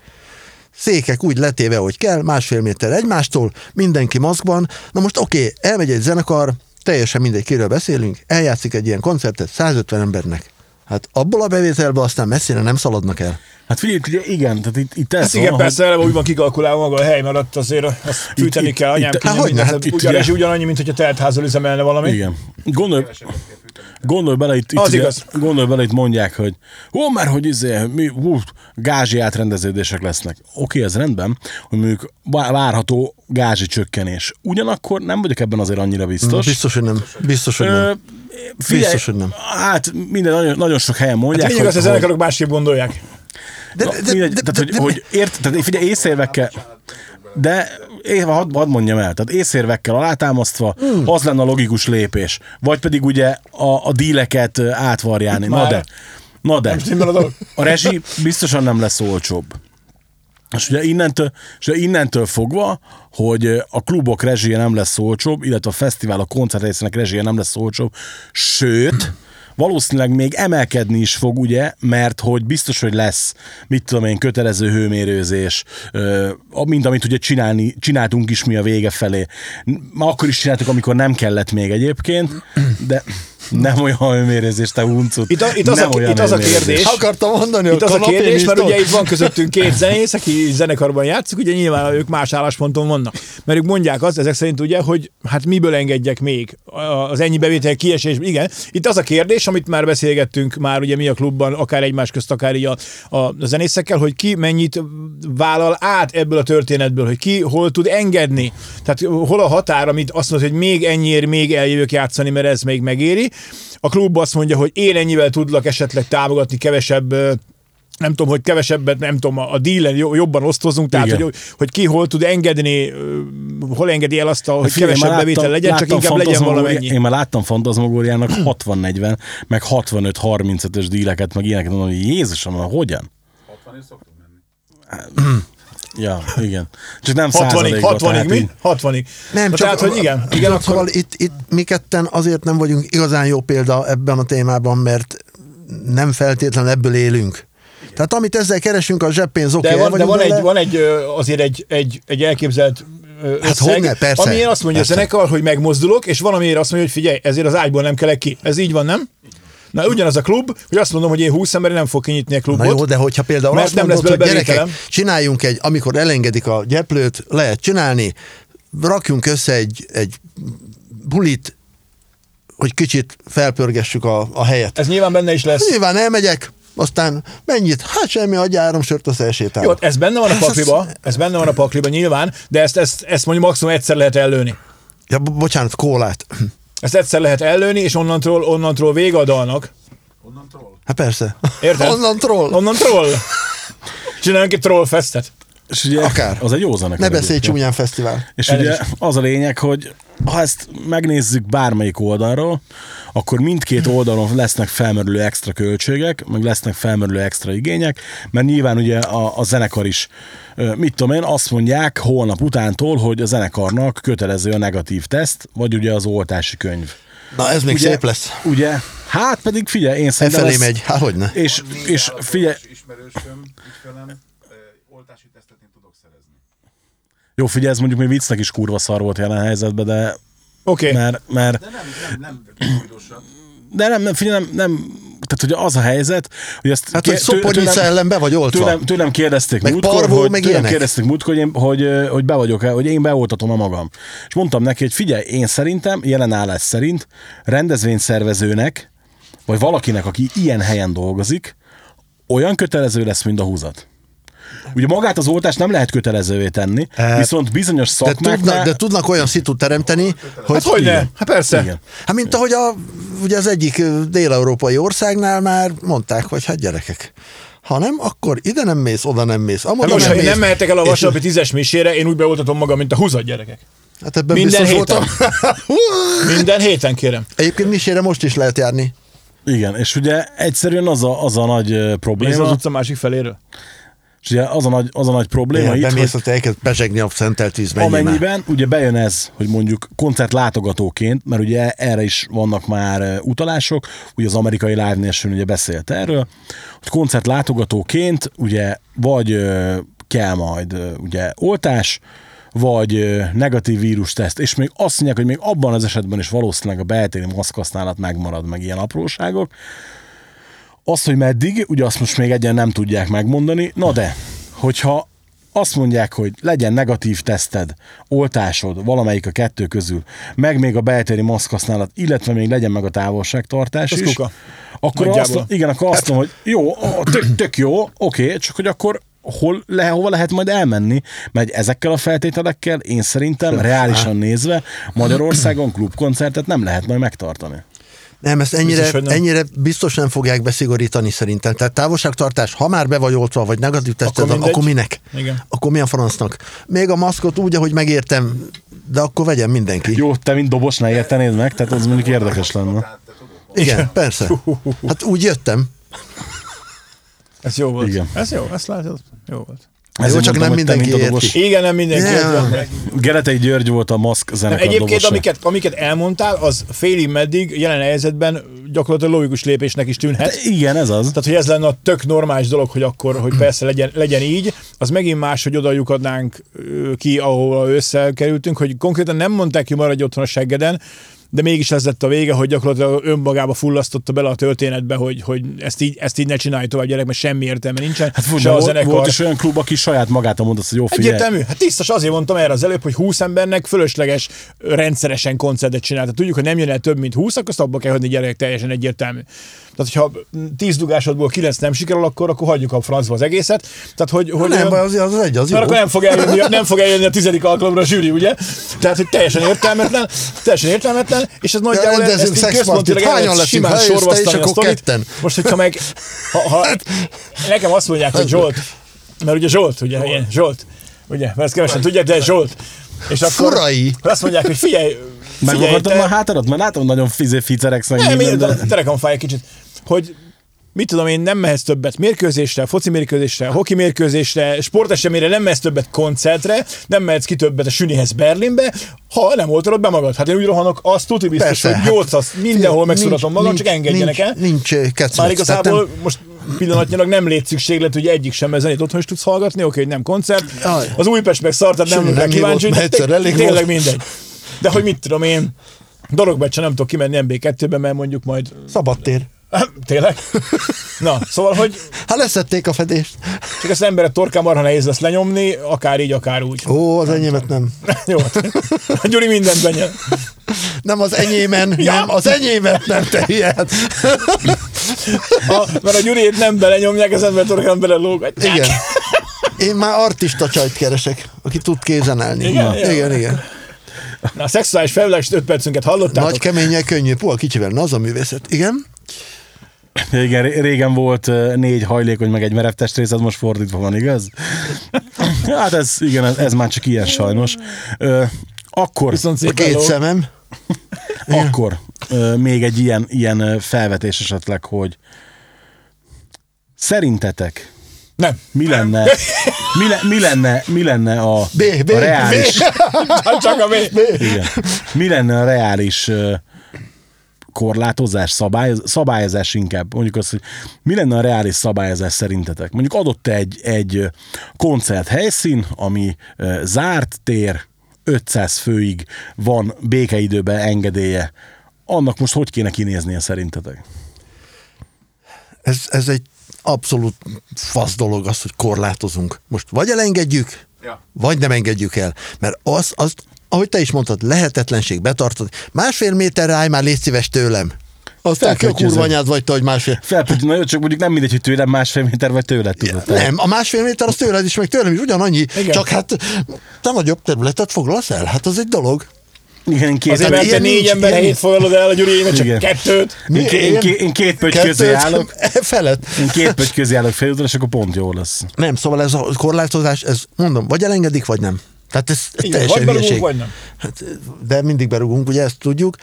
Székek úgy letéve, hogy kell, másfél méter egymástól, mindenki maszkban. Na most oké, okay, elmegy egy zenekar, teljesen mindegy, kiről beszélünk, eljátszik egy ilyen koncertet 150 embernek. Hát abból a bevételből aztán messzire nem szaladnak el. Hát figyelj, ugye igen, tehát itt, itt ez Hát van, igen, hogy- persze, eleve úgy van kikalkulálva maga a hely, mert ott azért azt fűteni itt- kell, anyám itt- kinyom, Há, hogyne, mindent. hát itt Ugyan, ugye- és ugyanannyi, mint hogy a teltházal üzemelne valami. Igen. Gondolj, gondolj bele, itt, itt, Az ugye, igaz. gondolj bele, itt mondják, hogy ó, mert hogy izé, mi, hú, gázsi átrendeződések lesznek. Oké, ez rendben, hogy mondjuk vá- várható gázsi csökkenés. Ugyanakkor nem vagyok ebben azért annyira biztos. Biztos, hogy nem. Biztos, hogy Ö, nem. figyelj, Biztos, hogy nem. Hát minden, nagyon, nagyon sok helyen mondják, Lényeg az, hogy a zenekarok másképp gondolják. De, Na, mindegy, tehát, hogy, hogy ért, tehát figyelj, észérvekkel, de én hadd had mondjam el, tehát észérvekkel alátámasztva Hmm. az lenne a logikus lépés. Vagy pedig ugye a, a díleket átvarjálni. Na de, na de, a rezsi biztosan nem lesz olcsóbb. És ugye innentől, és ugye innentől fogva, hogy a klubok rezsije nem lesz olcsóbb, illetve a fesztivál, a koncertrészének rezsije nem lesz olcsóbb, sőt, valószínűleg még emelkedni is fog, ugye, mert hogy biztos, hogy lesz, mit tudom én, kötelező hőmérőzés, mint amit ugye csinálni, csináltunk is mi a vége felé. Ma akkor is csináltuk, amikor nem kellett még egyébként, de nem olyan hőmérőzés, te uncut. Itt, a, itt, az, Nem a, olyan itt az a kérdés, Akartam mondani, itt az a kérdés, mert ugye itt van közöttünk két zenész, aki zenekarban játszik, ugye nyilván ők más állásponton vannak. Mert ők mondják azt, ezek szerint ugye, hogy hát miből engedjek még az ennyi bevétel kiesés. Igen, itt az a kérdés, amit már beszélgettünk már ugye mi a klubban, akár egymás közt, akár így a, a, a zenészekkel, hogy ki mennyit vállal át ebből a történetből, hogy ki hol tud engedni. Tehát hol a határ, amit azt mondod, hogy még ennyiért még eljövök játszani, mert ez még megéri. A klub azt mondja, hogy én ennyivel tudlak esetleg támogatni kevesebb nem tudom, hogy kevesebbet, nem tudom, a dílen jo- jobban osztozunk, tehát Igen. hogy, hogy ki hol tud engedni, hol engedi el azt, a, hogy Figyelj, kevesebb már bevétel legyen, csak láttam inkább legyen valamennyi. Én már láttam Fantasmagóriának 60-40, meg 65-35-ös díleket, meg ilyeneket mondom, hogy Jézusom, hogyan? 60 is szoktunk menni. Ja, igen. Csak nem 60-ig, százalékban. 60-ig tehát mi? így- 60-ig. Nem, Na, csak tehát, hogy igen, igen akkor... Szóval itt, itt mi ketten azért nem vagyunk igazán jó példa ebben a témában, mert nem feltétlenül ebből élünk. Tehát amit ezzel keresünk, a zseppénz oké, De van, de van, vele. egy, van egy, azért egy, egy, egy elképzelt Hát összeg, hogyne, persze, amiért azt mondja persze. a zenekar, hogy megmozdulok, és van, amiért azt mondja, hogy figyelj, ezért az ágyból nem kelek ki. Ez így van, nem? Na, ugyanaz a klub, hogy azt mondom, hogy én 20 ember nem fog kinyitni a Na klubot. jó, de hogyha például Mert azt nem lesz hogy gyerekek, csináljunk egy, amikor elengedik a gyeplőt, lehet csinálni, rakjunk össze egy, egy bulit hogy kicsit felpörgessük a, a helyet. Ez nyilván benne is lesz. Nyilván elmegyek, aztán mennyit? Hát semmi, adja három sört, az elsétál. Jó, ez benne van a pakliba, ez benne van a pakliba nyilván, de ezt, ezt, ezt mondjuk maximum egyszer lehet ellőni. Ja, bo- bocsánat, kólát. Ezt egyszer lehet ellőni, és onnantól, onnantól vége a dalnak. Onnan troll. Hát persze. Érted? Onnan troll. Onnan troll. Csináljunk egy troll festet. És ugye Akár. az egy jó zenekar. Ne beszélj csúnyán fesztivál. És Ez ugye is. az a lényeg, hogy ha ezt megnézzük bármelyik oldalról, akkor mindkét oldalon lesznek felmerülő extra költségek, meg lesznek felmerülő extra igények, mert nyilván ugye a, a zenekar is, mit tudom én, azt mondják holnap utántól, hogy a zenekarnak kötelező a negatív teszt, vagy ugye az oltási könyv. Na ez még ugye, szép lesz. Ugye, hát pedig figyelj, én E szerintem felé ez- megy. Hát hogyne. És, és figyelj, Ismerősöm, ügyfelem, oltási tesztet én tudok szerezni. jó figyelj, ez mondjuk még viccnek is kurva szar volt jelen helyzetben, de Oké. Okay. mert, mert De nem, nem, nem újdonság. De nem, nem, figyelj, nem, nem, tehát hogy az a helyzet, hogy ezt Hát, hogy ké- tő- szoponyica ellen be vagy oltva. Tőlem, tőlem kérdezték Meg múltkor, parvó, hogy, meg tőlem ilyenek. kérdezték múltkor, hogy én, hogy, hogy be vagyok-e, hogy én beoltatom a magam. És mondtam neki, hogy figyelj, én szerintem, jelenállás szerint rendezvényszervezőnek, vagy valakinek, aki ilyen helyen dolgozik, olyan kötelező lesz, mint a húzat. Ugye magát az oltást nem lehet kötelezővé tenni, Eh, viszont bizonyos De szakmáknál... tudnak, de tudnak olyan szitut teremteni, hogy... Hát hogy ne? Hát persze. Igen. Hát mint ahogy a, ugye az egyik dél-európai országnál már mondták, hogy hát gyerekek, ha nem, akkor ide nem mész, oda nem mész, Hát amoda most, ha nem én mész. nem mehetek el a vasárnapi tízes misére, én úgy beoltatom magam, mint a húzat gyerekek. Hát ebben Minden biztos héten. Minden héten kérem. Egyébként misére most is lehet járni. Igen, és ugye egyszerűen az a, az a nagy ö, Nézd az probléma, utca másik feléről. És ugye az a nagy, az a nagy probléma itt, Bemész, hogy elkezd bezsegni a szentelt víz, menjél már. amennyiben ugye bejön ez, hogy mondjuk koncert látogatóként, mert ugye erre is vannak már ö, utalások, ugye az amerikai Live Nation ugye beszélt erről, hogy koncert látogatóként ugye vagy ö, kell majd ö, ugye oltás, vagy negatív vírusteszt, és még azt mondják, hogy még abban az esetben is valószínűleg a beltéri maszkhasználat megmarad, meg ilyen apróságok. Azt, hogy meddig, ugye azt most még egyen nem tudják megmondani, na de, hogyha azt mondják, hogy legyen negatív teszted, oltásod, valamelyik a kettő közül, meg még a beltéri maszkhasználat, illetve még legyen meg a távolságtartás Az is, kuka. akkor Nagyjából. azt, igen, akkor azt mondom, hogy jó, tök, tök jó, oké, csak hogy akkor hol, le, hova lehet majd elmenni, mert ezekkel a feltételekkel én szerintem reálisan nézve Magyarországon klubkoncertet nem lehet majd megtartani. Nem, ezt ennyire, Biztos, nem. ennyire biztos nem fogják beszigorítani szerintem. Tehát távolságtartás, ha már be vagy oltva, vagy negatív teszted, Akkor akkor, minek? Igen. Akkor mi a francnak? Még a maszkot úgy, ahogy megértem, de akkor vegyen mindenki. Jó, te mint dobos ne értenéd meg, tehát az mondjuk érdekes lenne. Tudod, Igen, persze. Hát úgy jöttem. Ez jó volt. Igen. Ez jó, ezt látod? Jó volt. Ezért csak nem mindenki mint érti. Igen, nem mindenki. Nem. érti. Geretei György volt a maszk Nem, zenekar egyébként, dobosa. amiket, amiket elmondtál, az félig meddig jelen helyzetben gyakorlatilag logikus lépésnek is tűnhet. De igen, ez az. Tehát, hogy ez lenne a tök normális dolog, hogy akkor, hogy persze legyen, legyen így, az megint más, hogy oda lyukadnánk ö, ki, ahol összekerültünk, hogy konkrétan nem mondták ki maradj otthon a seggeden, de mégis ez lett a vége, hogy gyakorlatilag önmagába fullasztotta bele a történetbe, hogy, hogy ezt, így, ezt így ne csinálj tovább, gyerek, mert semmi értelme nincsen. Hát se de a volt, zenekar. volt is olyan klub, aki saját magától mondta, hogy jó, figyelj. Egyértelmű. Hát tisztas, azért mondtam erre az előbb, hogy 20 embernek fölösleges rendszeresen koncertet csinál. Tehát tudjuk, hogy nem jön el több, mint 20, akkor azt abba kell hagyni gyerek, teljesen egyértelmű. Tehát, hogyha 10 dugásodból 9 nem sikerül, akkor, akkor hagyjuk a francba az egészet. Tehát, hogy, hogy Nem baj, az, az egy, az jó. akkor nem fog, eljönni, nem fog eljönni a tizedik alkalomra a zsűri, ugye? Tehát, hogy teljesen értelmetlen, teljesen értelmetlen, és ez nagyjából rendezünk ezt így központilag Hányan leszünk? simán sorvasztani a akkor sztorit. ketten. Most, hogyha meg, ha, ha nekem azt mondják, hogy Zsolt, mert ugye Zsolt, ugye, ilyen, Zsolt, ugye, mert ezt kevesen tudják, de Zsolt. És akkor Furai. azt mondják, hogy figyelj, Megvakartad te- a hátadat? Mert látom, nagyon fizé ficeregsz meg nem, minden, minden, de... terekem fáj egy kicsit, hogy mit tudom én, nem mehetsz többet mérkőzésre, foci mérkőzésre, hoki mérkőzésre, sporteseményre, nem mehetsz többet koncertre, nem mehetsz ki többet a Sünihez Berlinbe, ha nem oltad be magad. Hát én úgy rohanok, azt tudni biztos, Persze, hogy hát 8 mindenhol megszuratom nincs- magam, csak nincs- engedjenek nincs, el. Nincs ö, kecmec. Már igazából most pillanatnyilag nem légy szükséglet, hogy egyik sem, mert zenét otthon is tudsz hallgatni, oké, hogy nem koncert. Jaj. Az Újpest meg szart, tehát nem nem kíváncsi, hogy tényleg mindegy. De hogy mit tudom én, Dorogbecse nem tudok kimenni MB2-be, mert mondjuk majd Szabadtér. Tényleg? Na, szóval, hogy Hát leszették a fedést. csak ezt emberet torkán marha nehéz lesz lenyomni, akár így, akár úgy. Ó, az enyémet nem. Jó. Gyuri mindent benyel. nem az enyémen, Ja. nem, az enyémet nem te ilyen. A, mert a Gyuriét nem belenyomják, az ember torkán belelógatják. Igen. Én már artista csajt keresek, aki tud kézen állni. Igen? igen, igen. igen. Na, a szexuális felvilágos 5 percünket hallottátok? Nagy keménnyel könnyű, puha kicsivel, na az a művészet. Igen? Igen, ré- régen volt négy hajlékony, meg egy merev testrész, ez most fordítva van, igaz? Hát ez, igen, ez, ez már csak ilyen sajnos. Akkor, Viszont A két szemem. akkor még egy ilyen, ilyen felvetés esetleg, hogy szerintetek Nem. mi lenne, mi, le, mi lenne, mi lenne a, B, B, a reális, Csak a B. igen, mi lenne a reális ö, korlátozás, szabályoz, szabályozás inkább. Mondjuk azt, hogy mi lenne a reális szabályozás szerintetek? Mondjuk adott egy, egy koncert helyszín, ami zárt tér, 500 főig van békeidőben engedélye. Annak most hogy kéne kinéznie szerintetek? Ez, ez egy abszolút fasz dolog az, hogy korlátozunk. Most vagy elengedjük, Ja. vagy nem engedjük el. Mert az, az, ahogy te is mondtad, lehetetlenség betartani. Másfél méterre állj már, légy szíves tőlem. Aztán ki a Felkötjözöm. kurva anyád vagy te, hogy másfél. Felpüty, na jó, csak mondjuk nem mindegy, hogy tőlem másfél méter vagy tőle, tudod. Tehát- Nem, a másfél méter az tőled is, meg tőlem is ugyanannyi. Igen. Csak hát te nagyobb területet foglalsz el. Hát az egy dolog. Igen, én két, Azért, mert te négy ember nincs. foglalod el, a Gyuri, mert csak Igen. kettőt. én, ké- én, ké- én két pöty közé állok. Felett. Én két pöty közé állok félúton, és akkor pont jó lesz. Nem, szóval ez a korlátozás, ez mondom, vagy elengedik, vagy nem. Tehát ez, ez Igen, teljesen vagy berugunk, hülyeség. vagy nem. Hát, de mindig berugunk, ugye ezt tudjuk.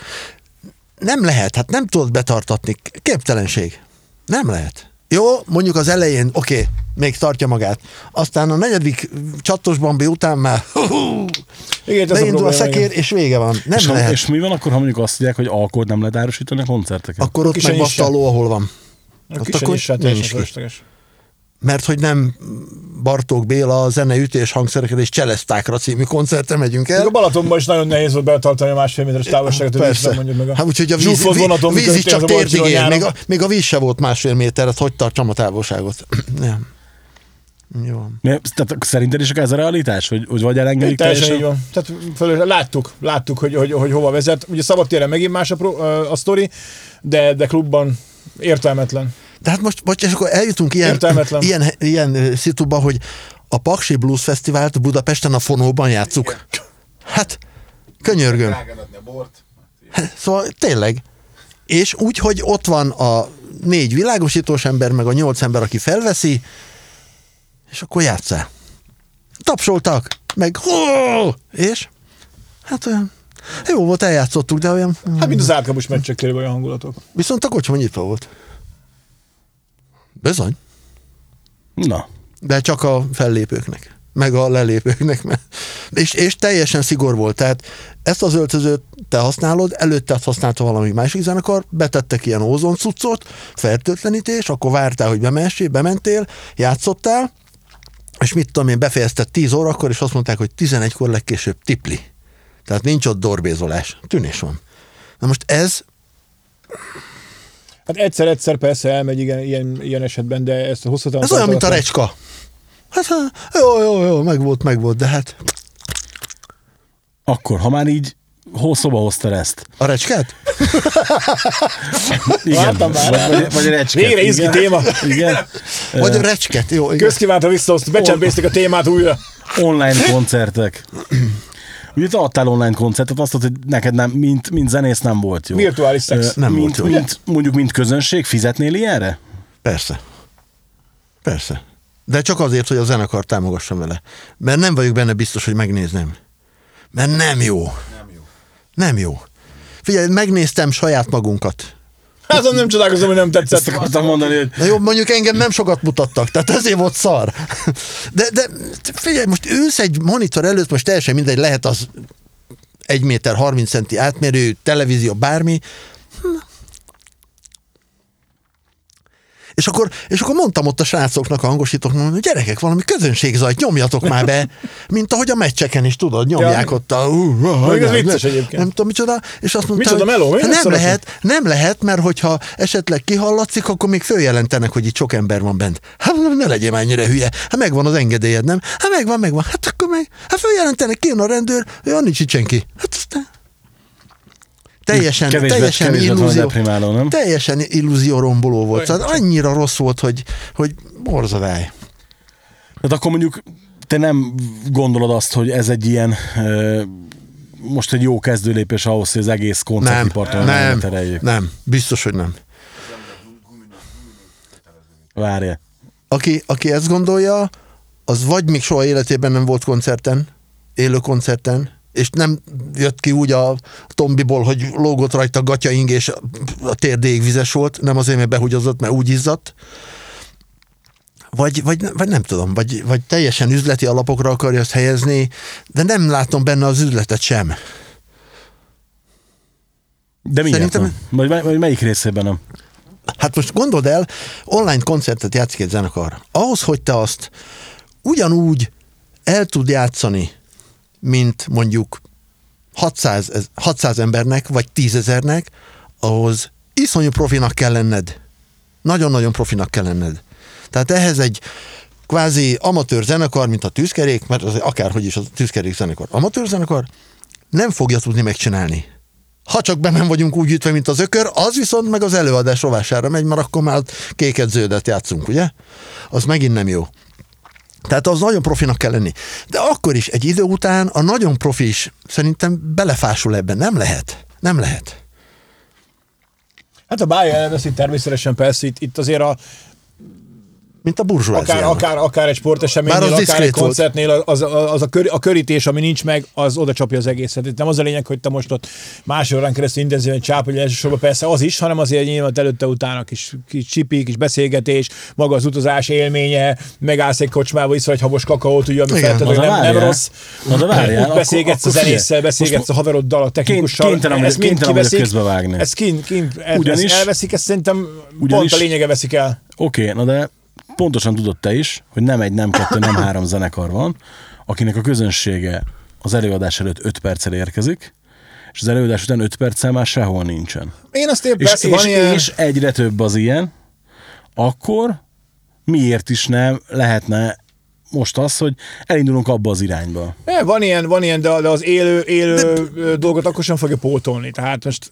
Nem lehet, hát nem tudod betartatni. Képtelenség. Nem lehet. Jó, mondjuk az elején, oké, okay, még tartja magát. Aztán a negyedik csatos bambi után már Igen, ez a beindul a, szekér, igen. és vége van. Nem és, lehet. ha, és mi van akkor, ha mondjuk azt mondják, hogy alkoholt nem lehet árusítani a koncerteken? Akkor ott meg a ló, ahol van. A Ott kis akkor is hát nincs ki. Mert hogy nem Bartók Béla a zeneütés hangszereket és cselesztákra című koncertre megyünk el. a Balatonban is nagyon nehéz volt betartani a másfél méteres távolságot, Persze. nem mondjuk meg a Hát úgyhogy a víz, víz, vonaton, víz is csak térdig ér. Még a, még a víz se volt másfél méter, hát hogy tartsam a távolságot? nem. Jó. Mi- Tehát szerinted is ez a realitás, hogy, hogy vagy elengedik Teljesen így van. Tehát fölös, láttuk, láttuk, hogy, hogy, hogy hova vezet. Ugye szabadtéren megint más a, pro, a sztori, de, de klubban értelmetlen. De hát most, most és akkor eljutunk ilyen, ilyen, ilyen szituba, hogy a Paksi Blues Fesztivált Budapesten a Fonóban játszuk. Hát, könyörgöm. Drágán adni a bort. Szóval tényleg. És úgy, hogy ott van a négy világosítós ember, meg a nyolc ember, aki felveszi, és akkor játszál. Tapsoltak, meg hó, és hát olyan, jó volt, eljátszottuk, de olyan, Hát mint az átkapus meccsek tényleg olyan hangulatok. viszont a kocsma nyitva volt. Bizony. Na, De csak a fellépőknek, meg a lelépőknek. Mert... És, és teljesen szigor volt. Tehát ezt az öltözőt te használod, előtte azt használta valami másik zenekar, betettek ilyen ózon cuccot, fertőtlenítés, akkor vártál, hogy bemessél, bementél, játszottál, és mit tudom én, befejezted 10 órakor, és azt mondták, hogy 11-kor legkésőbb tipli. Tehát nincs ott dorbézolás. Tűnés van. Na most ez, Hát egyszer-egyszer persze elmegy igen, ilyen, ilyen esetben, de ezt a hosszatlan... ez olyan, mint a recska. Hát jó, jó, jó, meg volt, meg volt, de hát akkor, ha már így hol szoba hoztad ezt? a recskát? Igen, Vártam már vagy, vagy, vagy recskét. Végre izgi Igen. téma. Igen. Vagy a recsket, jó, igen. Közkívánta visszahoztuk, becsempészték a témát újra. Online koncertek. Ugye te adtál online koncertet, azt mondtad, hogy neked nem, mint, mint zenész nem volt jó. Virtuális szex. Nem mint, volt jó. Mint, mondjuk, mint közönség, fizetnél ilyenre? Persze. Persze. De csak azért, hogy a zenekar támogassam vele. Mert nem vagyok benne biztos, hogy megnézném. Mert nem jó. Nem jó. Nem jó. Figyelj, megnéztem saját magunkat. Azon nem csodálkozom, hogy nem Ezt tetszett. akartam mondani, hogy Na jó, mondjuk engem nem sokat mutattak, tehát ezért volt szar. De, de figyelj, most ülsz egy monitor előtt, most teljesen mindegy, lehet az 1 méter 30 centi átmérő, televízió, bármi. És akkor, és akkor mondtam ott a srácoknak, a hangosítóknak, hogy gyerekek, valami közönségzajt nyomjatok már be, mint ahogy a meccseken is, tudod, nyomják Ja. ott a... Uh, uh, ez vicces egyébként. Nem tudom micsoda, és azt mondta, Micsoda hogy meló, mi hát nem lehet, nem lehet, mert hogyha esetleg kihallatszik, akkor még följelentenek, hogy itt sok ember van bent. Hát ne legyél már ennyire hülye. Hát megvan az engedélyed, nem? Hát megvan, megvan. Hát akkor meg, hát följelentenek, kijön a rendőr, olyan nincs itt senki. Hát aztán... teljesen, Kevés, teljesen kevés illúzió, deprimáló, nem? teljesen illúzióromboló volt. Olyan. Tehát annyira rossz volt, hogy, hogy borzadály. Tehát akkor mondjuk te nem gondolod azt, hogy ez egy ilyen ö, most egy jó kezdőlépés ahhoz, hogy az egész Nem, koncertipart olyan nem, tereljük. nem, biztos, hogy nem. Várja. Aki, aki ezt gondolja, az vagy még soha életében nem volt koncerten, élő koncerten, és nem jött ki úgy a tombiból, hogy lógott rajta gatyaing, és a térdéig vizes volt, nem azért, mert behugyozott, mert úgy izzadt, vagy, vagy, vagy nem tudom, vagy, vagy teljesen üzleti alapokra akarja azt helyezni, de nem látom benne az üzletet sem. De miért Szerintem- nem? Vagy, vagy melyik részében nem? Hát most gondold el, online koncertet játszik egy zenekar. Ahhoz, hogy te azt ugyanúgy el tud játszani, mint mondjuk 600, ez- 600 embernek, vagy 10 ezernek, ahhoz iszonyú profinak kell lenned. Nagyon-nagyon profinak kell lenned. Tehát ehhez egy kvázi amatőr zenekar, mint a tűzkerék, mert az akárhogy is a tűzkerék zenekar. Amatőr zenekar nem fogja tudni megcsinálni. Ha csak be nem vagyunk úgy ütve, mint az ökör, az viszont meg az előadás rovására megy, mert akkor már kéket zöldet játszunk, ugye? Az megint nem jó. Tehát az nagyon profinak kell lenni. De akkor is egy idő után a nagyon profi is szerintem belefásul ebben. Nem lehet. Nem lehet. Hát a bája elveszi természetesen persze, itt, itt azért a, Mint a burzsóázia. akár, akár, akár egy sporteseménynél, akár egy volt. koncertnél, az, az, az a, kör, a körítés, ami nincs meg, az oda csapja az egészet. Itt nem az a lényeg, hogy te most ott másfél órán keresztül intenzíven csápolj, elsősorban persze az is, hanem azért nyilván előtte utána kis, kis csipi, kis beszélgetés, maga az utazás élménye, megállsz egy kocsmába, iszol egy habos kakaót, ugye, ami Igen. feltétlenül nem, nem rossz. Na de várjál, beszélgetsz akkor a zenésszel, beszélgetsz Most a haveroddal, a technikussal. kénytelen ezt mind kiveszik, közbevágni. ezt kint, kint Ugyanis- elveszik, ezt szerintem Ugyanis- pont a lényege veszik el. Oké, okay, na de pontosan tudod te is, hogy nem egy, nem kettő, nem három zenekar van, akinek a közönsége az előadás előtt 5 perccel érkezik, és az előadás után 5 perccel már sehol nincsen. Én azt épp És, és, van ilyen... és egyre több az ilyen, akkor miért is nem lehetne most az, hogy elindulunk abba az irányba. É, van ilyen, van ilyen, de, de az élő, élő de... dolgot akkor sem fogja pótolni. Tehát most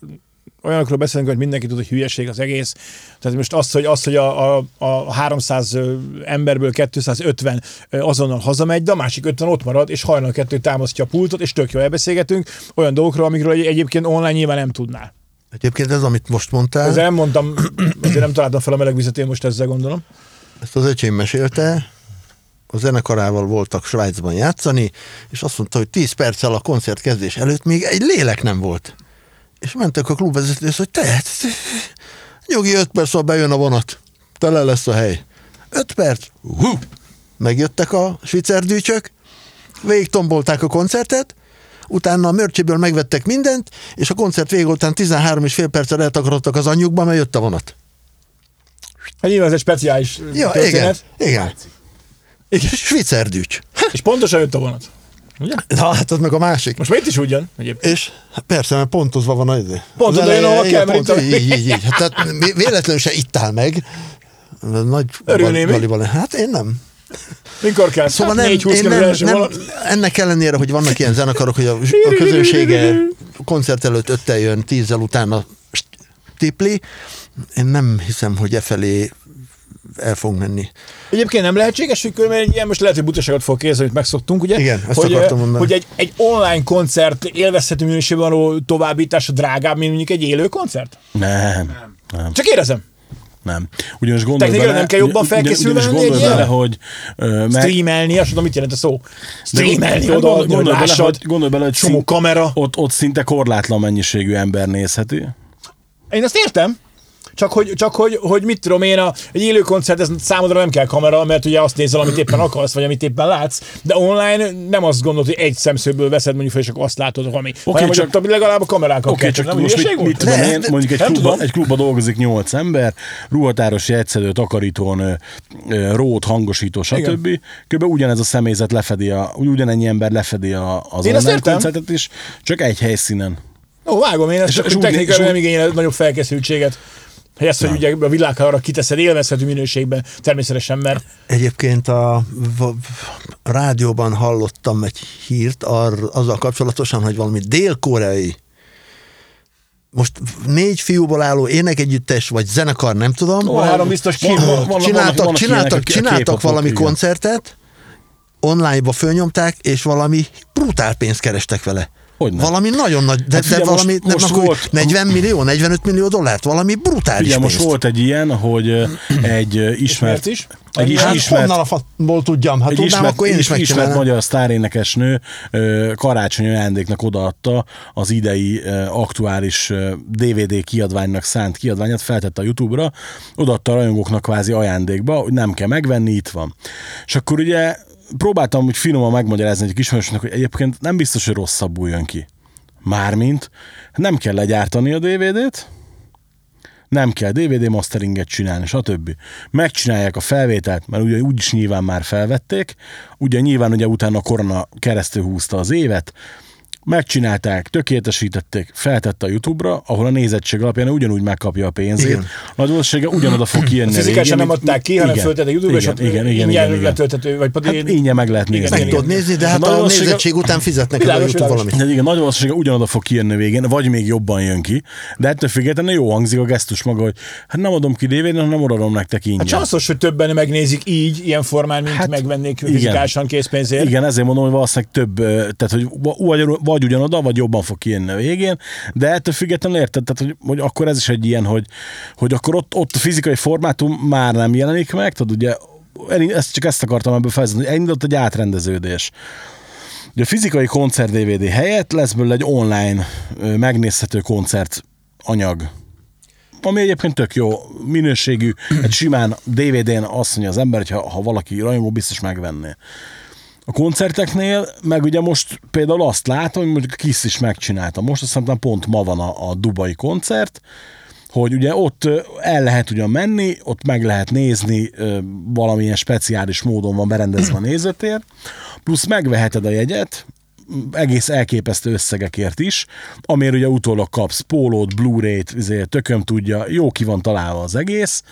olyanokról beszélünk, hogy mindenki tud, hogy hülyeség az egész. Tehát most az, hogy, az, hogy a, a, a 300 ö, emberből 250 ö, azonnal hazamegy, de a másik 50 ott marad, és hajnal kettő támasztja a pultot, és tök jó elbeszélgetünk olyan dolgokról, amikről egy- egyébként online nyilván nem tudnál. Egyébként ez, amit most mondtál, Ezzel nem mondtam, azért nem találtam fel a meleg vizet, én most ezzel gondolom. ezt az öcsém mesélte, a zenekarával voltak Svájcban játszani, és azt mondta, hogy 10 perccel a koncert kezdés előtt még egy lélek nem volt. És mentek a klubvezetőhöz, hogy te, te- nyugi 5 perc, szóval bejön a vonat. Tele lesz a hely. 5 perc. Hú. Megjöttek a svicerdűcsök, végig tombolták a koncertet, utána a mörcsiből megvettek mindent, és a koncert vége után 13 és fél perccel eltakarodtak az anyjukba, mert jött a vonat. Hát nyilván ez egy speciális Ja, történet. igen, igen. igen. Svicerdűcs. És pontosan jött a vonat. Ugye? Na, hát az meg a másik. Most itt is úgy jön egyébként. És persze, mert pontozva van az. Pont oda jön, igen, kell, pont, a- így, így, így. Hát, tehát vé- véletlenül se itt áll meg. Nagy Örülnél. Hát én nem. Mikor kell? Szóval hát nem, 4 20 én nem, nem, ennek ellenére, hogy vannak ilyen zenekarok, hogy a, a közönsége koncert előtt öttel jön, tízzel utána tipli, én nem hiszem, hogy e felé el fogunk menni. Egyébként nem lehetséges, hogy körülbelül egy ilyen, most lehet, hogy butaságot fog kérdezni, amit megszoktunk, ugye? Igen, ezt hogy, akartam mondani. Hogy egy, egy online koncert élvezhető minőségben való továbbítása drágább, mint mondjuk egy élő koncert? Nem, nem, Csak kérdezem. nem. Ugyanis gondolj Technikailag bele, nem kell jobban ugyan- felkészülve ugyanis gondolj bele, hogy ö, meg, Streamelni, azt tudom, mit jelent a szó. Streamelni hát oda, gondol- hogy gondolj bele, hogy, gondolj bele, hogy csomó szín- kamera. Ott, ott szinte korlátlan mennyiségű ember nézheti. Én azt értem, csak hogy, csak hogy, hogy mit tudom én, a, egy élő koncert, ez számodra nem kell kamera, mert ugye azt nézel, amit éppen akarsz, vagy amit éppen látsz, de online nem azt gondolod, hogy egy szemszögből veszed mondjuk fel, és akkor azt látod, ami. Okay, hanem, csak- hogy legalább a kamerákkal Oké, kell, csak nem most mit, mit tudom én, mondjuk egy klubban, egy klubban dolgozik nyolc ember, ruhatáros, jegyszedő, takarítón, rót, hangosító, stb. Kb. ugyanez a személyzet lefedi, a, ugyanennyi ember lefedi a, az Én online koncertet is, csak egy helyszínen. Ó, vágom én, ezt És- és és nem igényel nagyobb felkészültséget. Hogy ezt, hogy ugye a világhára kiteszed élvezhető minőségben, természetesen, mert Egyébként a, a rádióban hallottam egy hírt ar, azzal kapcsolatosan, hogy valami dél-koreai most négy fiúból álló énekegyüttes, vagy zenekar, nem tudom, Ó, három biztos ki Van- volt. van- csináltak, csináltak, csináltak valami koncertet, online-ba fölnyomták, és valami brutál pénzt kerestek vele. Hogyne. Valami nagyon nagy, de, Hát de figyelj, valami, most- nem, most akkor volt- 40 millió, 45 millió dollárt, valami brutális Ugye most volt egy ilyen, hogy egy ismert, is? egy is, Hát ismert, honnan a fatból tudjam? Hát egy tudnám, ismert, akkor én is is, ismert magyar sztárénekesnő karácsonyi ajándéknak odaadta az idei aktuális DVD kiadványnak szánt kiadványát, feltette a YouTube-ra, odaadta a rajongóknak kvázi ajándékba, hogy nem kell megvenni, itt van. És akkor ugye próbáltam úgy finoman megmagyarázni egy ismerősnek, hogy egyébként nem biztos, hogy rosszabbul jön ki. Mármint nem kell legyártani a DVD-t, nem kell DVD masteringet csinálni, stb. Megcsinálják a felvételt, mert ugye úgyis nyilván már felvették, ugye nyilván ugye utána a korona keresztül húzta az évet, megcsinálták, tökéletesítették, feltette a YouTube-ra, ahol a nézettség alapján ugyanúgy megkapja a pénzét. Igen. Nagy valószínűséggel ugyanoda fog kijönni. a Fizikálisan nem adták ki, hanem igen, föltettek YouTube-ra, és igen, ott igen, igen, igen, igen. letölthető, vagy pedig Hát ingyen meg lehet nézni. Meg tudod nézni, de hát a valószínűséggel- nézettség után fizetnek a YouTube valamit. De igen, nagy valószínűséggel ugyanoda fog kijönni a végén, vagy még jobban jön ki, de ettől függetlenül jó hangzik a gesztus maga, hogy hát nem adom ki DVD-n, hanem odaadom nektek ingyen. Hát csanszos, hogy többen megnézik így, ilyen formán, mint Hát, megvennék fizikálisan készpénzért. Igen, ezért mondom, hogy valószínűleg több, tehát hogy vagy, vagy ugyanoda, vagy jobban fog kijönni a végén, de ettől függetlenül érted, tehát hogy, hogy akkor ez is egy ilyen, hogy, hogy akkor ott, ott a fizikai formátum már nem jelenik meg, tudod, ugye ezt csak ezt akartam ebből felvezetni, hogy elindult egy átrendeződés. Ugye a fizikai koncert DVD helyett lesz belőle egy online megnézhető koncert anyag. Ami egyébként tök jó minőségű, egy simán DVD-n azt mondja az ember, hogy ha, ha valaki rajongó, biztos megvenné. A koncerteknél, meg ugye most például azt látom, hogy mondjuk a Kiss is megcsinálta. Most azt hiszem pont ma van a, a Dubai koncert, hogy ugye ott el lehet ugyan menni, ott meg lehet nézni, valamilyen speciális módon van berendezve a nézőtér, plusz megveheted a jegyet, egész elképesztő összegekért is, amért ugye utólag kapsz pólót, Blu-ray-t, izé, tököm tudja, jó ki van találva az egész,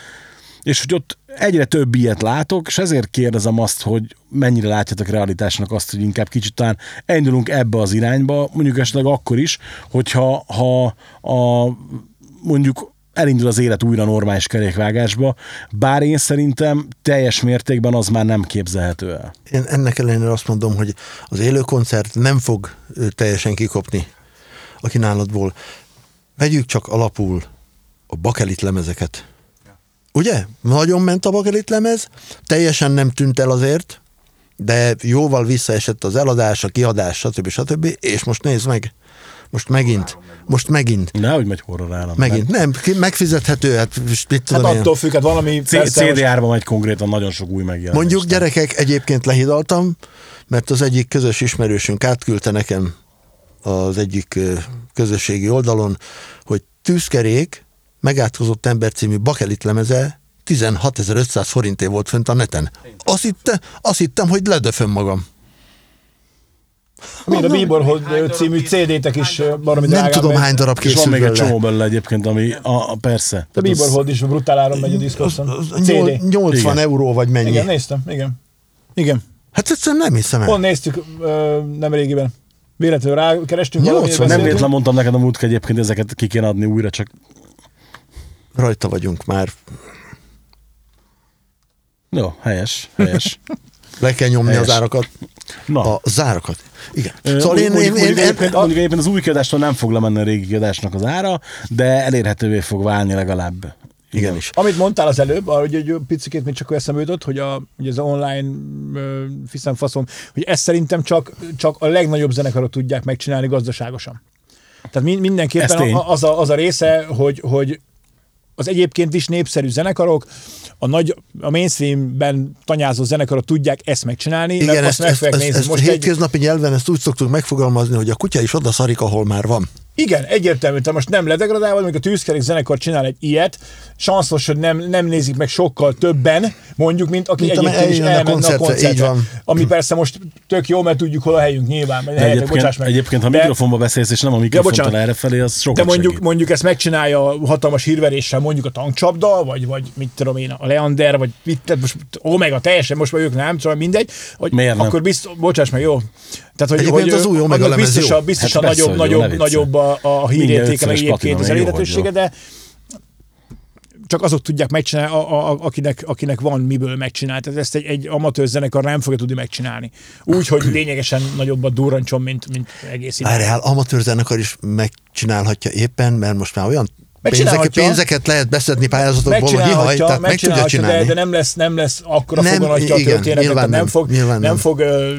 és hogy ott egyre több ilyet látok, és ezért kérdezem azt, hogy mennyire látjátok realitásnak azt, hogy inkább kicsit talán elindulunk ebbe az irányba, mondjuk esetleg akkor is, hogyha ha a, mondjuk elindul az élet újra normális kerékvágásba, bár én szerintem teljes mértékben az már nem képzelhető el. Én ennek ellenére azt mondom, hogy az élő koncert nem fog teljesen kikopni a kínálatból. Vegyük csak alapul a bakelit lemezeket. Ugye? Nagyon ment a bakelit lemez, teljesen nem tűnt el azért, de jóval visszaesett az eladás, a kiadás, stb. stb. És most nézd meg, most megint, most megint, Nehogy megy horror állam. megint. Nem, megfizethető, hát mit Hát tudom én. attól függ, hát valami C- persze most- CDR-ban megy konkrétan nagyon sok új megjelenés. Mondjuk gyerekek, egyébként lehidaltam, mert az egyik közös ismerősünk átküldte nekem az egyik közösségi oldalon, hogy tűzkerék, megátkozott ember című bakelit lemeze 16.500 forinté volt fönt a neten. Azt, hitte, azt hittem, hogy ledöföm magam. Mind a Bieber Hold című CD-tek is baromi Nem tudom, hány darab És van még egy csomó belőle egyébként, ami a, a persze. A Hold is brutál áron megy a diszkoszon. Az- az CD. nyol- 80 Igen. euró vagy mennyi. Igen, néztem, igen. Igen. Hát egyszerűen nem hiszem el. Pont néztük ö, nem régiben. Véletlenül rákerestünk 80, valamire, Nem véletlen mondtam neked a múltkor egyébként ezeket ki kéne adni újra, csak Rajta vagyunk már. jó, helyes, helyes. Le kell nyomni Helyes. az árakat. Na. A zárakat. Igen. Ö, Szóval én, mondjuk, én, mondjuk, én, egyébként, én, mondjuk egyébként az új kiadástól nem fog lemenni a régi kiadásnak az ára, de elérhetővé fog válni legalább. igenis. Amit mondtál az előbb, hogy egy picit még csak eszembe jutott, hogy a, ugye ez az online fiszem faszom, hogy ezt szerintem csak, csak a legnagyobb zenekarok tudják megcsinálni gazdaságosan. Tehát mindenképpen az, a, az a része, hogy, hogy az egyébként is népszerű zenekarok, a nagy, a mainstreamben tanyázó zenekarok tudják ezt megcsinálni, Igen, mert azt ezt, meg ezt, ezt, nézni. ezt Most egy, hétköznapi nyelven ezt úgy szoktuk megfogalmazni, hogy a kutya is oda szarik, ahol már van. Igen, egyértelmű, te most nem ledegradálva, amikor a tűzkerék zenekar csinál egy ilyet, sanszos, hogy nem, nem nézik meg sokkal többen, mondjuk, mint aki Mint egyébként is eljön a elmenne a koncertre, koncertre. így van. Ami persze most tök jó, mert tudjuk, hol a helyünk nyilván. De helyetek, egyébként, bocsáss meg. egyébként, ha De- mikrofonba beszélsz, és nem a mikrofontól bocsánat. errefelé, az de sokat mondjuk, segít. mondjuk ezt megcsinálja hatalmas hírveréssel, mondjuk a tankcsapda, vagy, vagy mit tudom én, a Leander, vagy mit, tehát most Omega teljesen, most már ők nem, szóval mindegy. Hogy Miért nem? Akkor biztos, bocsáss meg, jó. Tehát, hogy, Egyébként hogy az új Omega biztos, biztos Hát a nagyobb, nagyobb, nagyobb a, a hírértéke, meg egyébként az elérhetősége, de csak azok tudják megcsinálni, a, a, a, akinek, akinek van miből megcsinálni. Tehát ezt egy, egy amatőr zenekar nem fogja tudni megcsinálni. Úgy, hogy lényegesen nagyobbat durrancson, mint, mint egész idő. Várjál, amatőr zenekar is megcsinálhatja éppen, mert most már olyan pénzeket, pénzeket lehet beszedni pályázatokból, hogy ihaj, tehát meg tudja megcsinálhatja de, csinálni. de nem lesz, nem lesz akkora Nem, foganatja a igen, történetet, nyilván nem nem, fog, nyilván nem nem. fog ö,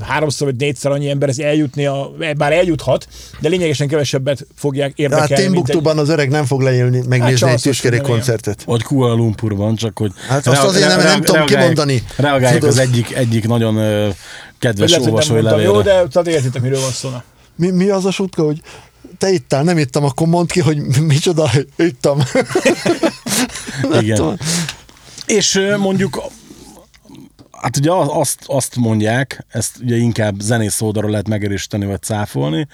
háromszor vagy négyszer annyi emberhez eljutni, a, bár eljuthat, de lényegesen kevesebbet fogják hát érdekelni. egy- Timbuktuban az öreg nem fog leélni, megnézni csak egy tudom, koncertet. Vagy Kuala Lumpurban, csak hogy... Hát azt azért nem- nem tudom kimondani. Reagálják az egyik, egyik nagyon kedves olvasói jó, de tehát értitek, miről van szó. Mi, mi az a sutka, hogy te ittál, nem ittam, akkor mondd ki, hogy micsoda, ittam. Igen. tudom. És mondjuk, hát ugye az- azt, azt mondják, ezt ugye inkább zenész oldalról lehet megerősíteni vagy cáfolni,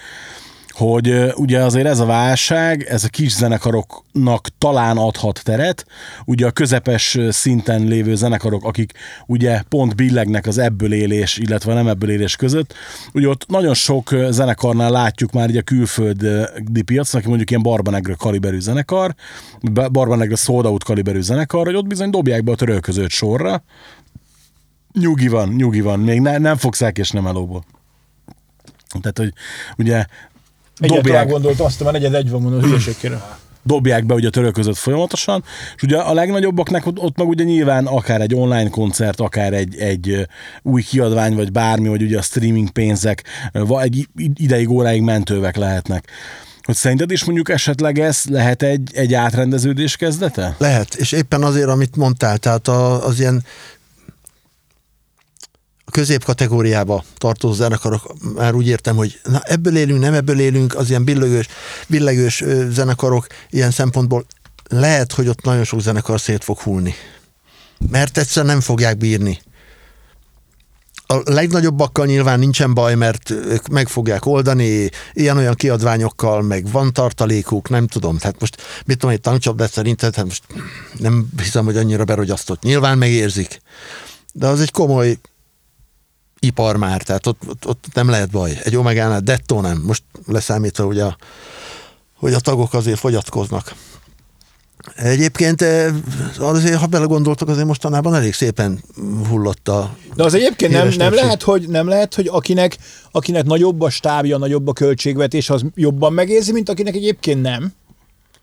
hogy ugye azért ez a válság, ez a kis zenekaroknak talán adhat teret, ugye a közepes szinten lévő zenekarok, akik ugye pont billegnek az ebből élés, illetve nem ebből élés között, ugye ott nagyon sok zenekarnál látjuk már ugye a külföldi piacon, aki mondjuk ilyen Barbanegre kaliberű zenekar, Ba- Barbanegre Sold kaliberű zenekar, hogy ott bizony dobják be a törölközőt sorra, nyugi van, nyugi van, még ne, nem fogsz és nem elóból. Tehát, hogy ugye Egyáltalán dobják, gondoltam, azt már negyed egy van mondom, hülyeségkére. dobják be ugye a török között folyamatosan, és ugye a legnagyobbaknak ott, ott meg ugye nyilván akár egy online koncert, akár egy, egy új kiadvány, vagy bármi, vagy ugye a streaming pénzek, egy ideig, óráig mentővek lehetnek. Hogy szerinted is mondjuk esetleg ez lehet egy, egy átrendeződés kezdete? Lehet, és éppen azért, amit mondtál, tehát a, az ilyen a középkategóriába tartozó zenekarok, már úgy értem, hogy na ebből élünk, nem ebből élünk, az ilyen billegős, billegős zenekarok ilyen szempontból lehet, hogy ott nagyon sok zenekar szét fog hullni. Mert egyszer nem fogják bírni. A legnagyobbakkal nyilván nincsen baj, mert ők meg fogják oldani, ilyen-olyan kiadványokkal, meg van tartalékuk, nem tudom. Tehát most, mit tudom, egy tankcsapdát szerinted, hát most nem hiszem, hogy annyira berogyasztott. Nyilván megérzik. De az egy komoly ipar már, tehát ott, ott, ott nem lehet baj. Egy omegánál dettó nem. Most leszámítva, hogy a, hogy a tagok azért fogyatkoznak. Egyébként eh, azért, ha belegondoltok, azért mostanában elég szépen hullott a De az egyébként nem, nem, lehet, hogy, nem lehet, hogy akinek, akinek nagyobb a stábja, nagyobb a költségvetés, az jobban megérzi, mint akinek egyébként nem.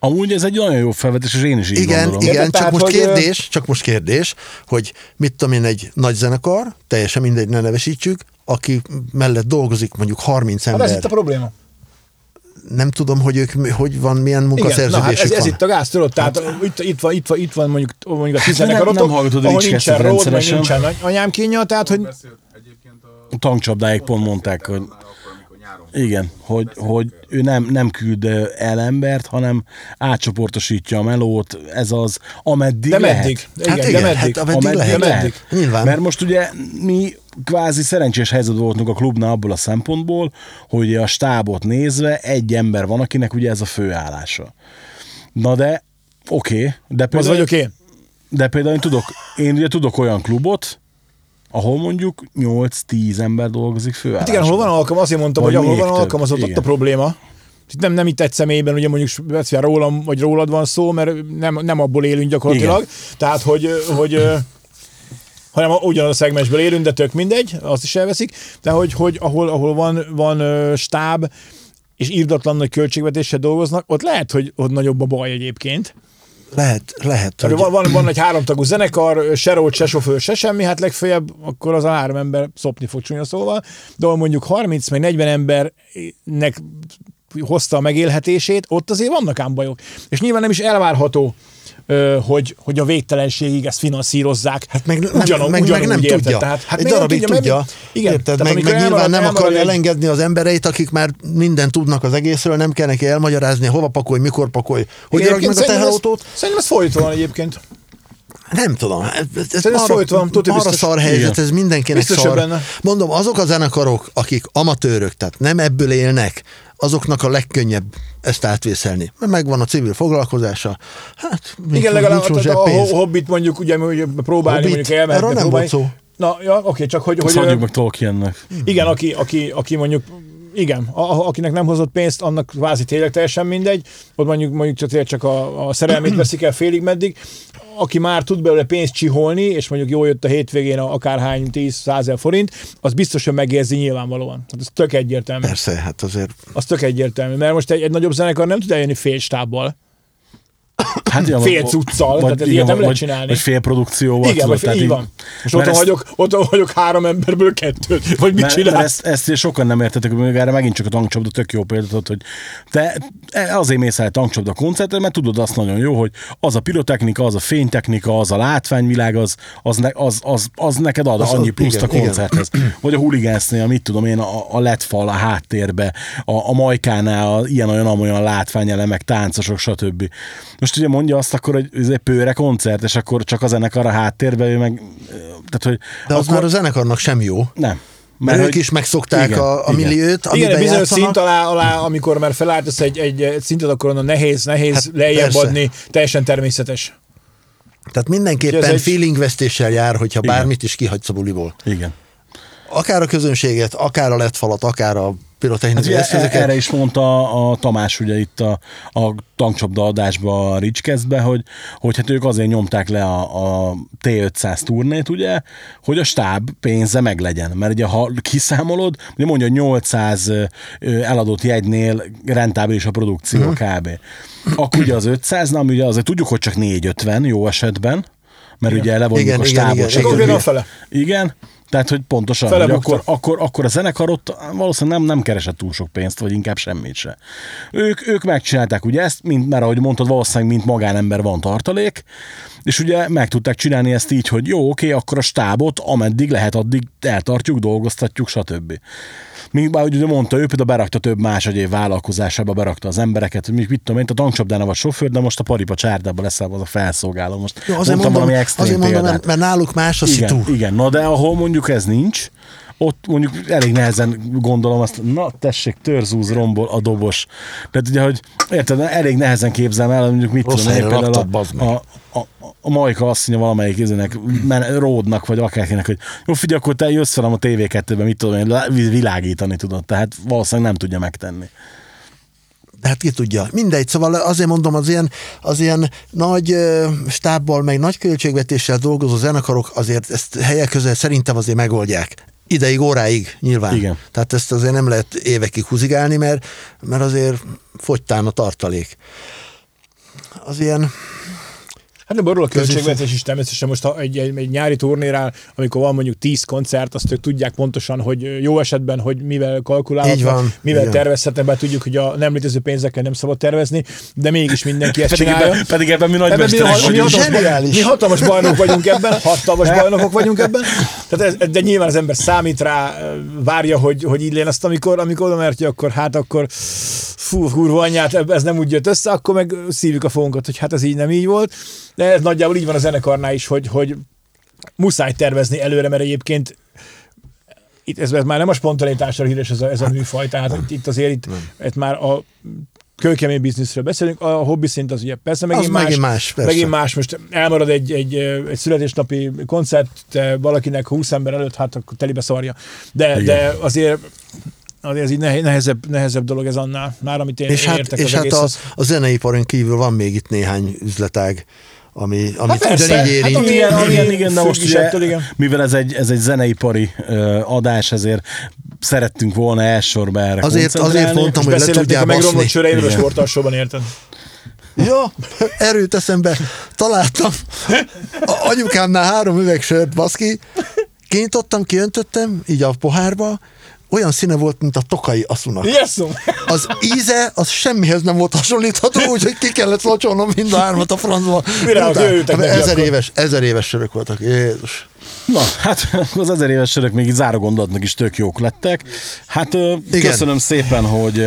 Amúgy ez egy nagyon jó felvetés, és én is így Igen, gondolom. igen, csak Tehát, most kérdés, csak most kérdés, hogy mit tudom én, egy nagy zenekar, teljesen mindegy, ne nevesítsük, aki mellett dolgozik mondjuk 30 Hát ember. ez itt a probléma. Nem tudom, hogy ők hogy van, milyen Igen, na hát munkaszerződésük ez, ez van. itt a gáz, tudod, tehát itt, itt, van, itt, van, itt van mondjuk, mondjuk a Hát tizenekarotok, nem- nem hallgatod ahol nincsen ród, meg rendszeresen. nincsen anyám kínja, tehát hogy egyébként a... Tankcsapdáik pont mondták, hogy Már akkor, amikor nyáron igen, hogy, hogy ő nem, nem küld el embert, hanem átcsoportosítja a melót, ez az, ameddig de lehet. meddig? Igen, Hát de igen, meddig? hát ameddig Ameddig lehet. lehet. meddig? Nyilván. Mert most ugye mi kvázi szerencsés helyzet voltunk a klubnál abból a szempontból, hogy a stábot nézve egy ember van, akinek ugye ez a főállása. Na de, oké, okay, de Az például, vagyok én. de például én tudok, én ugye tudok olyan klubot, ahol mondjuk 8-10 ember dolgozik Hát főállásban. igen, hol van alkalom, azért mondtam, Vagy hogy ahol van alkalmazott, ott a probléma. Nem, nem itt egy személyben, ugye mondjuk speciál rólam, vagy rólad van szó, mert nem, nem abból élünk gyakorlatilag. Igen. Tehát, hogy, hogy hanem ugyanaz a szegmensből élünk, de tök mindegy, azt is elveszik. De hogy, hogy ahol, ahol van, van stáb, és írdatlan nagy költségvetéssel dolgoznak, ott lehet, hogy ott nagyobb a baj egyébként. Lehet, lehet. Hogy, van, van, van egy háromtagú zenekar, se rót, se sofőr, se semmi, hát legfeljebb akkor az a három ember szopni fog csúnya szóval, de mondjuk 30 meg 40 embernek hozta a megélhetését, ott azért vannak ám bajok. És nyilván nem is elvárható, hogy, hogy a végtelenségig ezt finanszírozzák. Hát meg, nem, meg, meg nem érted? tudja. Tehát, hát egy nem darabig tudja, meg- igen. Érted? Tehát Meg, meg nyilván elmarad- nem akarja egy- elengedni az embereit, akik már mindent tudnak az egészről, nem kell neki elmagyarázni, hova pakolj, mikor pakolj, hogy rakj meg a teherautót. Szerintem ez van egyébként. Nem tudom, ez, ez ez marra, folyt van, tuti marra biztos. szar helyzet, Igen. ez mindenkinek Biztos, szar. benne. Mondom, azok a zenekarok, akik amatőrök, tehát nem ebből élnek, azoknak a legkönnyebb ezt átvészelni. Mert megvan a civil foglalkozása. Hát, nincs, Igen, legalább nincs most a, a, Hobbit mondjuk ugye hogy próbálni, Hobbit? mondjuk elmehetne nem próbálni. volt szó. Na, ja, oké, csak hogy, Azt hogy hagyjuk meg Tolkiennek. igen, aki, aki, aki mondjuk igen, a, a- akinek nem hozott pénzt, annak kvázi tényleg teljesen mindegy, ott mondjuk, mondjuk csak, csak a, a szerelmét veszik el félig meddig, aki már tud belőle pénzt csiholni, és mondjuk jól jött a hétvégén a akárhány 10 ezer forint, az biztos, hogy megérzi nyilvánvalóan. Hát ez tök egyértelmű. Persze, hát azért Az tök egyértelmű, mert most egy, egy nagyobb zenekar nem tud eljönni fél stábbal. Hát, igen, Fél cuccal, tehát ez igen, ilyet nem lehet csinálni. Vagy fél produkcióval. Igen, tudod, vagy így van. Mert otthon ezt- vagyok, otthon vagyok három emberből kettőt, vagy mit Mert, mert csinálsz? ezt, ezt sokan nem értetek, hogy erre megint csak a tankcsapda tök jó példát hogy te azért mész el tankcsapda koncertre, mert tudod azt nagyon jó, hogy az a pirotechnika, az a fénytechnika, az a látványvilág, az, az, ne, az, az, az neked ad Az- annyi pluszt igen, a koncerthez. Vagy a huligánsznél, mit tudom én, a, a LED fal a háttérbe, a, a majkánál a ilyen-olyan amolyan látványelemek, táncosok, stb. Most ugye mondja azt akkor, hogy ez egy pőre koncert, és akkor csak a zenekar a háttérbe, ő meg... Tehát, hogy De az akkor, már a zenekarnak sem jó. Nem. Mert ők hogy- is megszokták igen, a, a igen. milliót, Igen, bizonyos játszanak. szint alá, alá, amikor már felállítasz egy, egy, szintet, akkor onnan nehéz, nehéz Hát lejjebb persze. adni, teljesen természetes. Tehát mindenképpen Ez egy- feelingvesztéssel jár, hogyha Igen. bármit is kihagysz a buliból. Igen. Akár a közönséget, akár a LED falat, akár a Hát pirotechnikai ugye eszközöket. erre is mondta a Tamás ugye itt a, a tankcsapda adásba a Ricskeszbe, hogy, hogy hát ők azért nyomták le a, a T500 turnét, ugye, hogy a stáb pénze meglegyen. Mert ugye ha kiszámolod, ugye mondja, hogy 800 ö, eladott jegynél rentábilis a produkció uh-huh. kb. Akkor ugye az 500 nem, ugye azért tudjuk, hogy csak 450 jó esetben, mert igen. ugye levonjuk Igen, a igen, stábot. igen, igen. Fele. Igen, tehát, hogy pontosan, hogy akkor, akkor, akkor a zenekar ott valószínűleg nem, nem keresett túl sok pénzt, vagy inkább semmit se. Ők, ők megcsinálták ugye ezt, mint, mert ahogy mondtad, valószínűleg mint magánember van tartalék, és ugye meg tudták csinálni ezt így, hogy jó, oké, akkor a stábot, ameddig lehet, addig eltartjuk, dolgoztatjuk, stb. Míg bár ugye mondta, ő például berakta több más egyéb vállalkozásába, berakta az embereket, hogy mit, tudom én, a tankcsapdánál vagy sofőr, de most a paripa csárdában lesz az a felszolgáló. Most Jó, azért mondtam mondom, valami extrém azért mondom mert, mert náluk más a Igen, szitu. igen, na de ahol mondjuk ez nincs, ott mondjuk elég nehezen gondolom azt, na tessék, törzúz rombol a dobos. Tehát ugye, hogy érted, elég nehezen képzelem el, mondjuk mit Rossz tudom, például a, a, a, a Majka azt mondja valamelyik izének, men, ródnak, vagy akárkinek, hogy jó, figyelj, akkor te jössz velem a TV2-ben, mit tudom én, lá- világítani tudod, tehát valószínűleg nem tudja megtenni. De hát ki tudja. Mindegy, szóval azért mondom, az ilyen, az ilyen nagy stábbal, meg nagy költségvetéssel dolgozó zenekarok azért ezt helyek közel szerintem azért megoldják. Ideig, óráig nyilván. Igen. Tehát ezt azért nem lehet évekig húzigálni, mert, mert azért fogytán a tartalék. Az ilyen, Hát nem borul a költségvetés is természetesen. Most ha egy, egy, egy nyári turnénál, amikor van mondjuk 10 koncert, azt ők tudják pontosan, hogy jó esetben, hogy mivel van, mivel tervezhetnek, bár tudjuk, hogy a nem létező pénzekkel nem szabad tervezni, de mégis mindenki ezt Pedig csinálja. ebben, pedig ebben mi nagy Ebben mi, ha- mi, hatalmas, mi hatalmas bajnok vagyunk ebben, hatalmas bajnokok vagyunk ebben. Tehát ez, de nyilván az ember számít rá, várja, hogy, hogy így legyen. Azt, amikor, amikor oda mertje, akkor hát akkor fú, kurva anyját, ez nem úgy jött össze, akkor meg szívjuk a fogunkat, hogy hát ez így nem így volt. De ez nagyjából így van a zenekarnál is, hogy, hogy muszáj tervezni előre, mert egyébként itt ez, ez már nem a spontanitásra híres ez a, ez a műfaj, tehát itt, itt azért itt, itt már a kőkemény bizniszről beszélünk, a hobbi szint az ugye persze megint Az más, megint más, persze. megint más, most elmarad egy, egy, egy születésnapi koncert valakinek 20 ember előtt, hát akkor telibe szarja. De, Igen. de azért azért ez így nehe- nehezebb, nehezebb dolog ez annál, már amit én, és hát, értek és az hát a, a zeneiparon kívül van még itt néhány üzletág, ami, amit persze, ugyanígy hát érint. ami- Igen, ami igen, igen, de most is ugye, ettől, igen. mivel ez egy, ez egy zeneipari adás, ezért szerettünk volna elsősorban erre Azért- azért mondtam, hogy le tudjál a megromlott baszni. söreimről sportalsóban, érted? Ja, erőt eszembe találtam. A anyukámnál három üveg sört, baszki. Kinyitottam, kiöntöttem, így a pohárba, olyan színe volt, mint a tokai aszunak. Jesszum! Az íze, az semmihez nem volt hasonlítható, úgyhogy ki kellett locsolnom mind a hármat a francba. Mire, neki ezer éves, ezer éves sörök voltak. Jézus. Na, hát az ezer éves sörök még így záró gondolatnak is tök jók lettek. Hát Igen. köszönöm szépen, hogy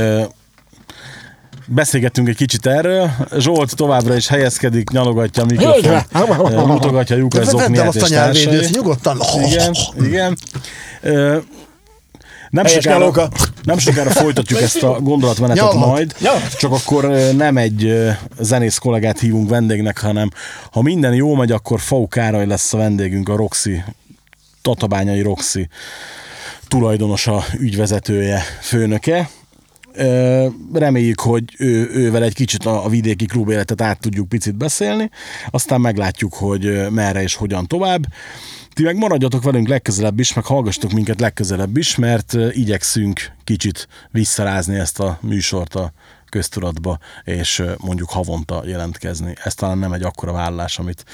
Beszélgettünk egy kicsit erről. Zsolt továbbra is helyezkedik, nyalogatja a mikrofon, mutogatja a el zokniát azt és a társait. nyugodtan. Igen, igen. Nem Helyes sokára, nyalóka. nem sokára folytatjuk ezt a gondolatmenetet Nyalhat. majd, csak akkor nem egy zenész kollégát hívunk vendégnek, hanem ha minden jó megy, akkor Fau Károly lesz a vendégünk, a Roxy, Tatabányai Roxy tulajdonosa, ügyvezetője, főnöke. Reméljük, hogy ő, ővel egy kicsit a, a vidéki klubéletet át tudjuk picit beszélni, aztán meglátjuk, hogy merre és hogyan tovább. Ti meg maradjatok velünk legközelebb is, meg hallgassatok minket legközelebb is, mert igyekszünk kicsit visszarázni ezt a műsort a köztudatba, és mondjuk havonta jelentkezni. Ez talán nem egy akkora vállás, amit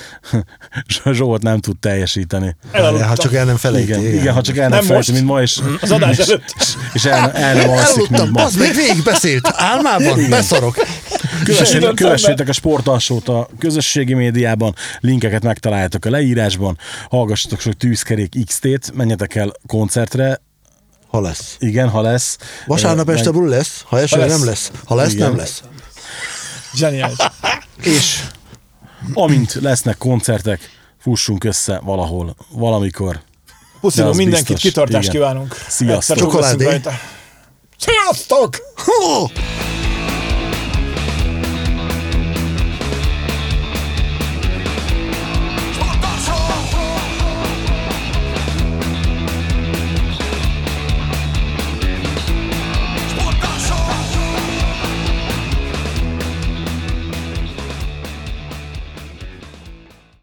Zsolt nem tud teljesíteni. Elaludtam. Ha csak el nem felejti. Igen, igen, ha csak el nem, Nem felejti, most. mint ma, és, Az adás előtt. és el, el nem alszik, mint ma. az még végig beszélt. Álmában? Beszarok. Kövessétek, Sejtettem kövessétek a sportalsót a közösségi médiában, linkeket megtaláljátok a leírásban, hallgassatok sok tűzkerék XT-t, menjetek el koncertre, Ha lesz. igen, ha lesz. Vasárnap Meg- este buli lesz, ha lesz. nem lesz. Ha lesz, Igen. nem lesz. Zseniális. És amint lesznek koncertek, fussunk össze valahol, valamikor. Az mindenkit, biztos. kitartást Igen. kívánunk. Sziasztok. Sziasztok! Hó!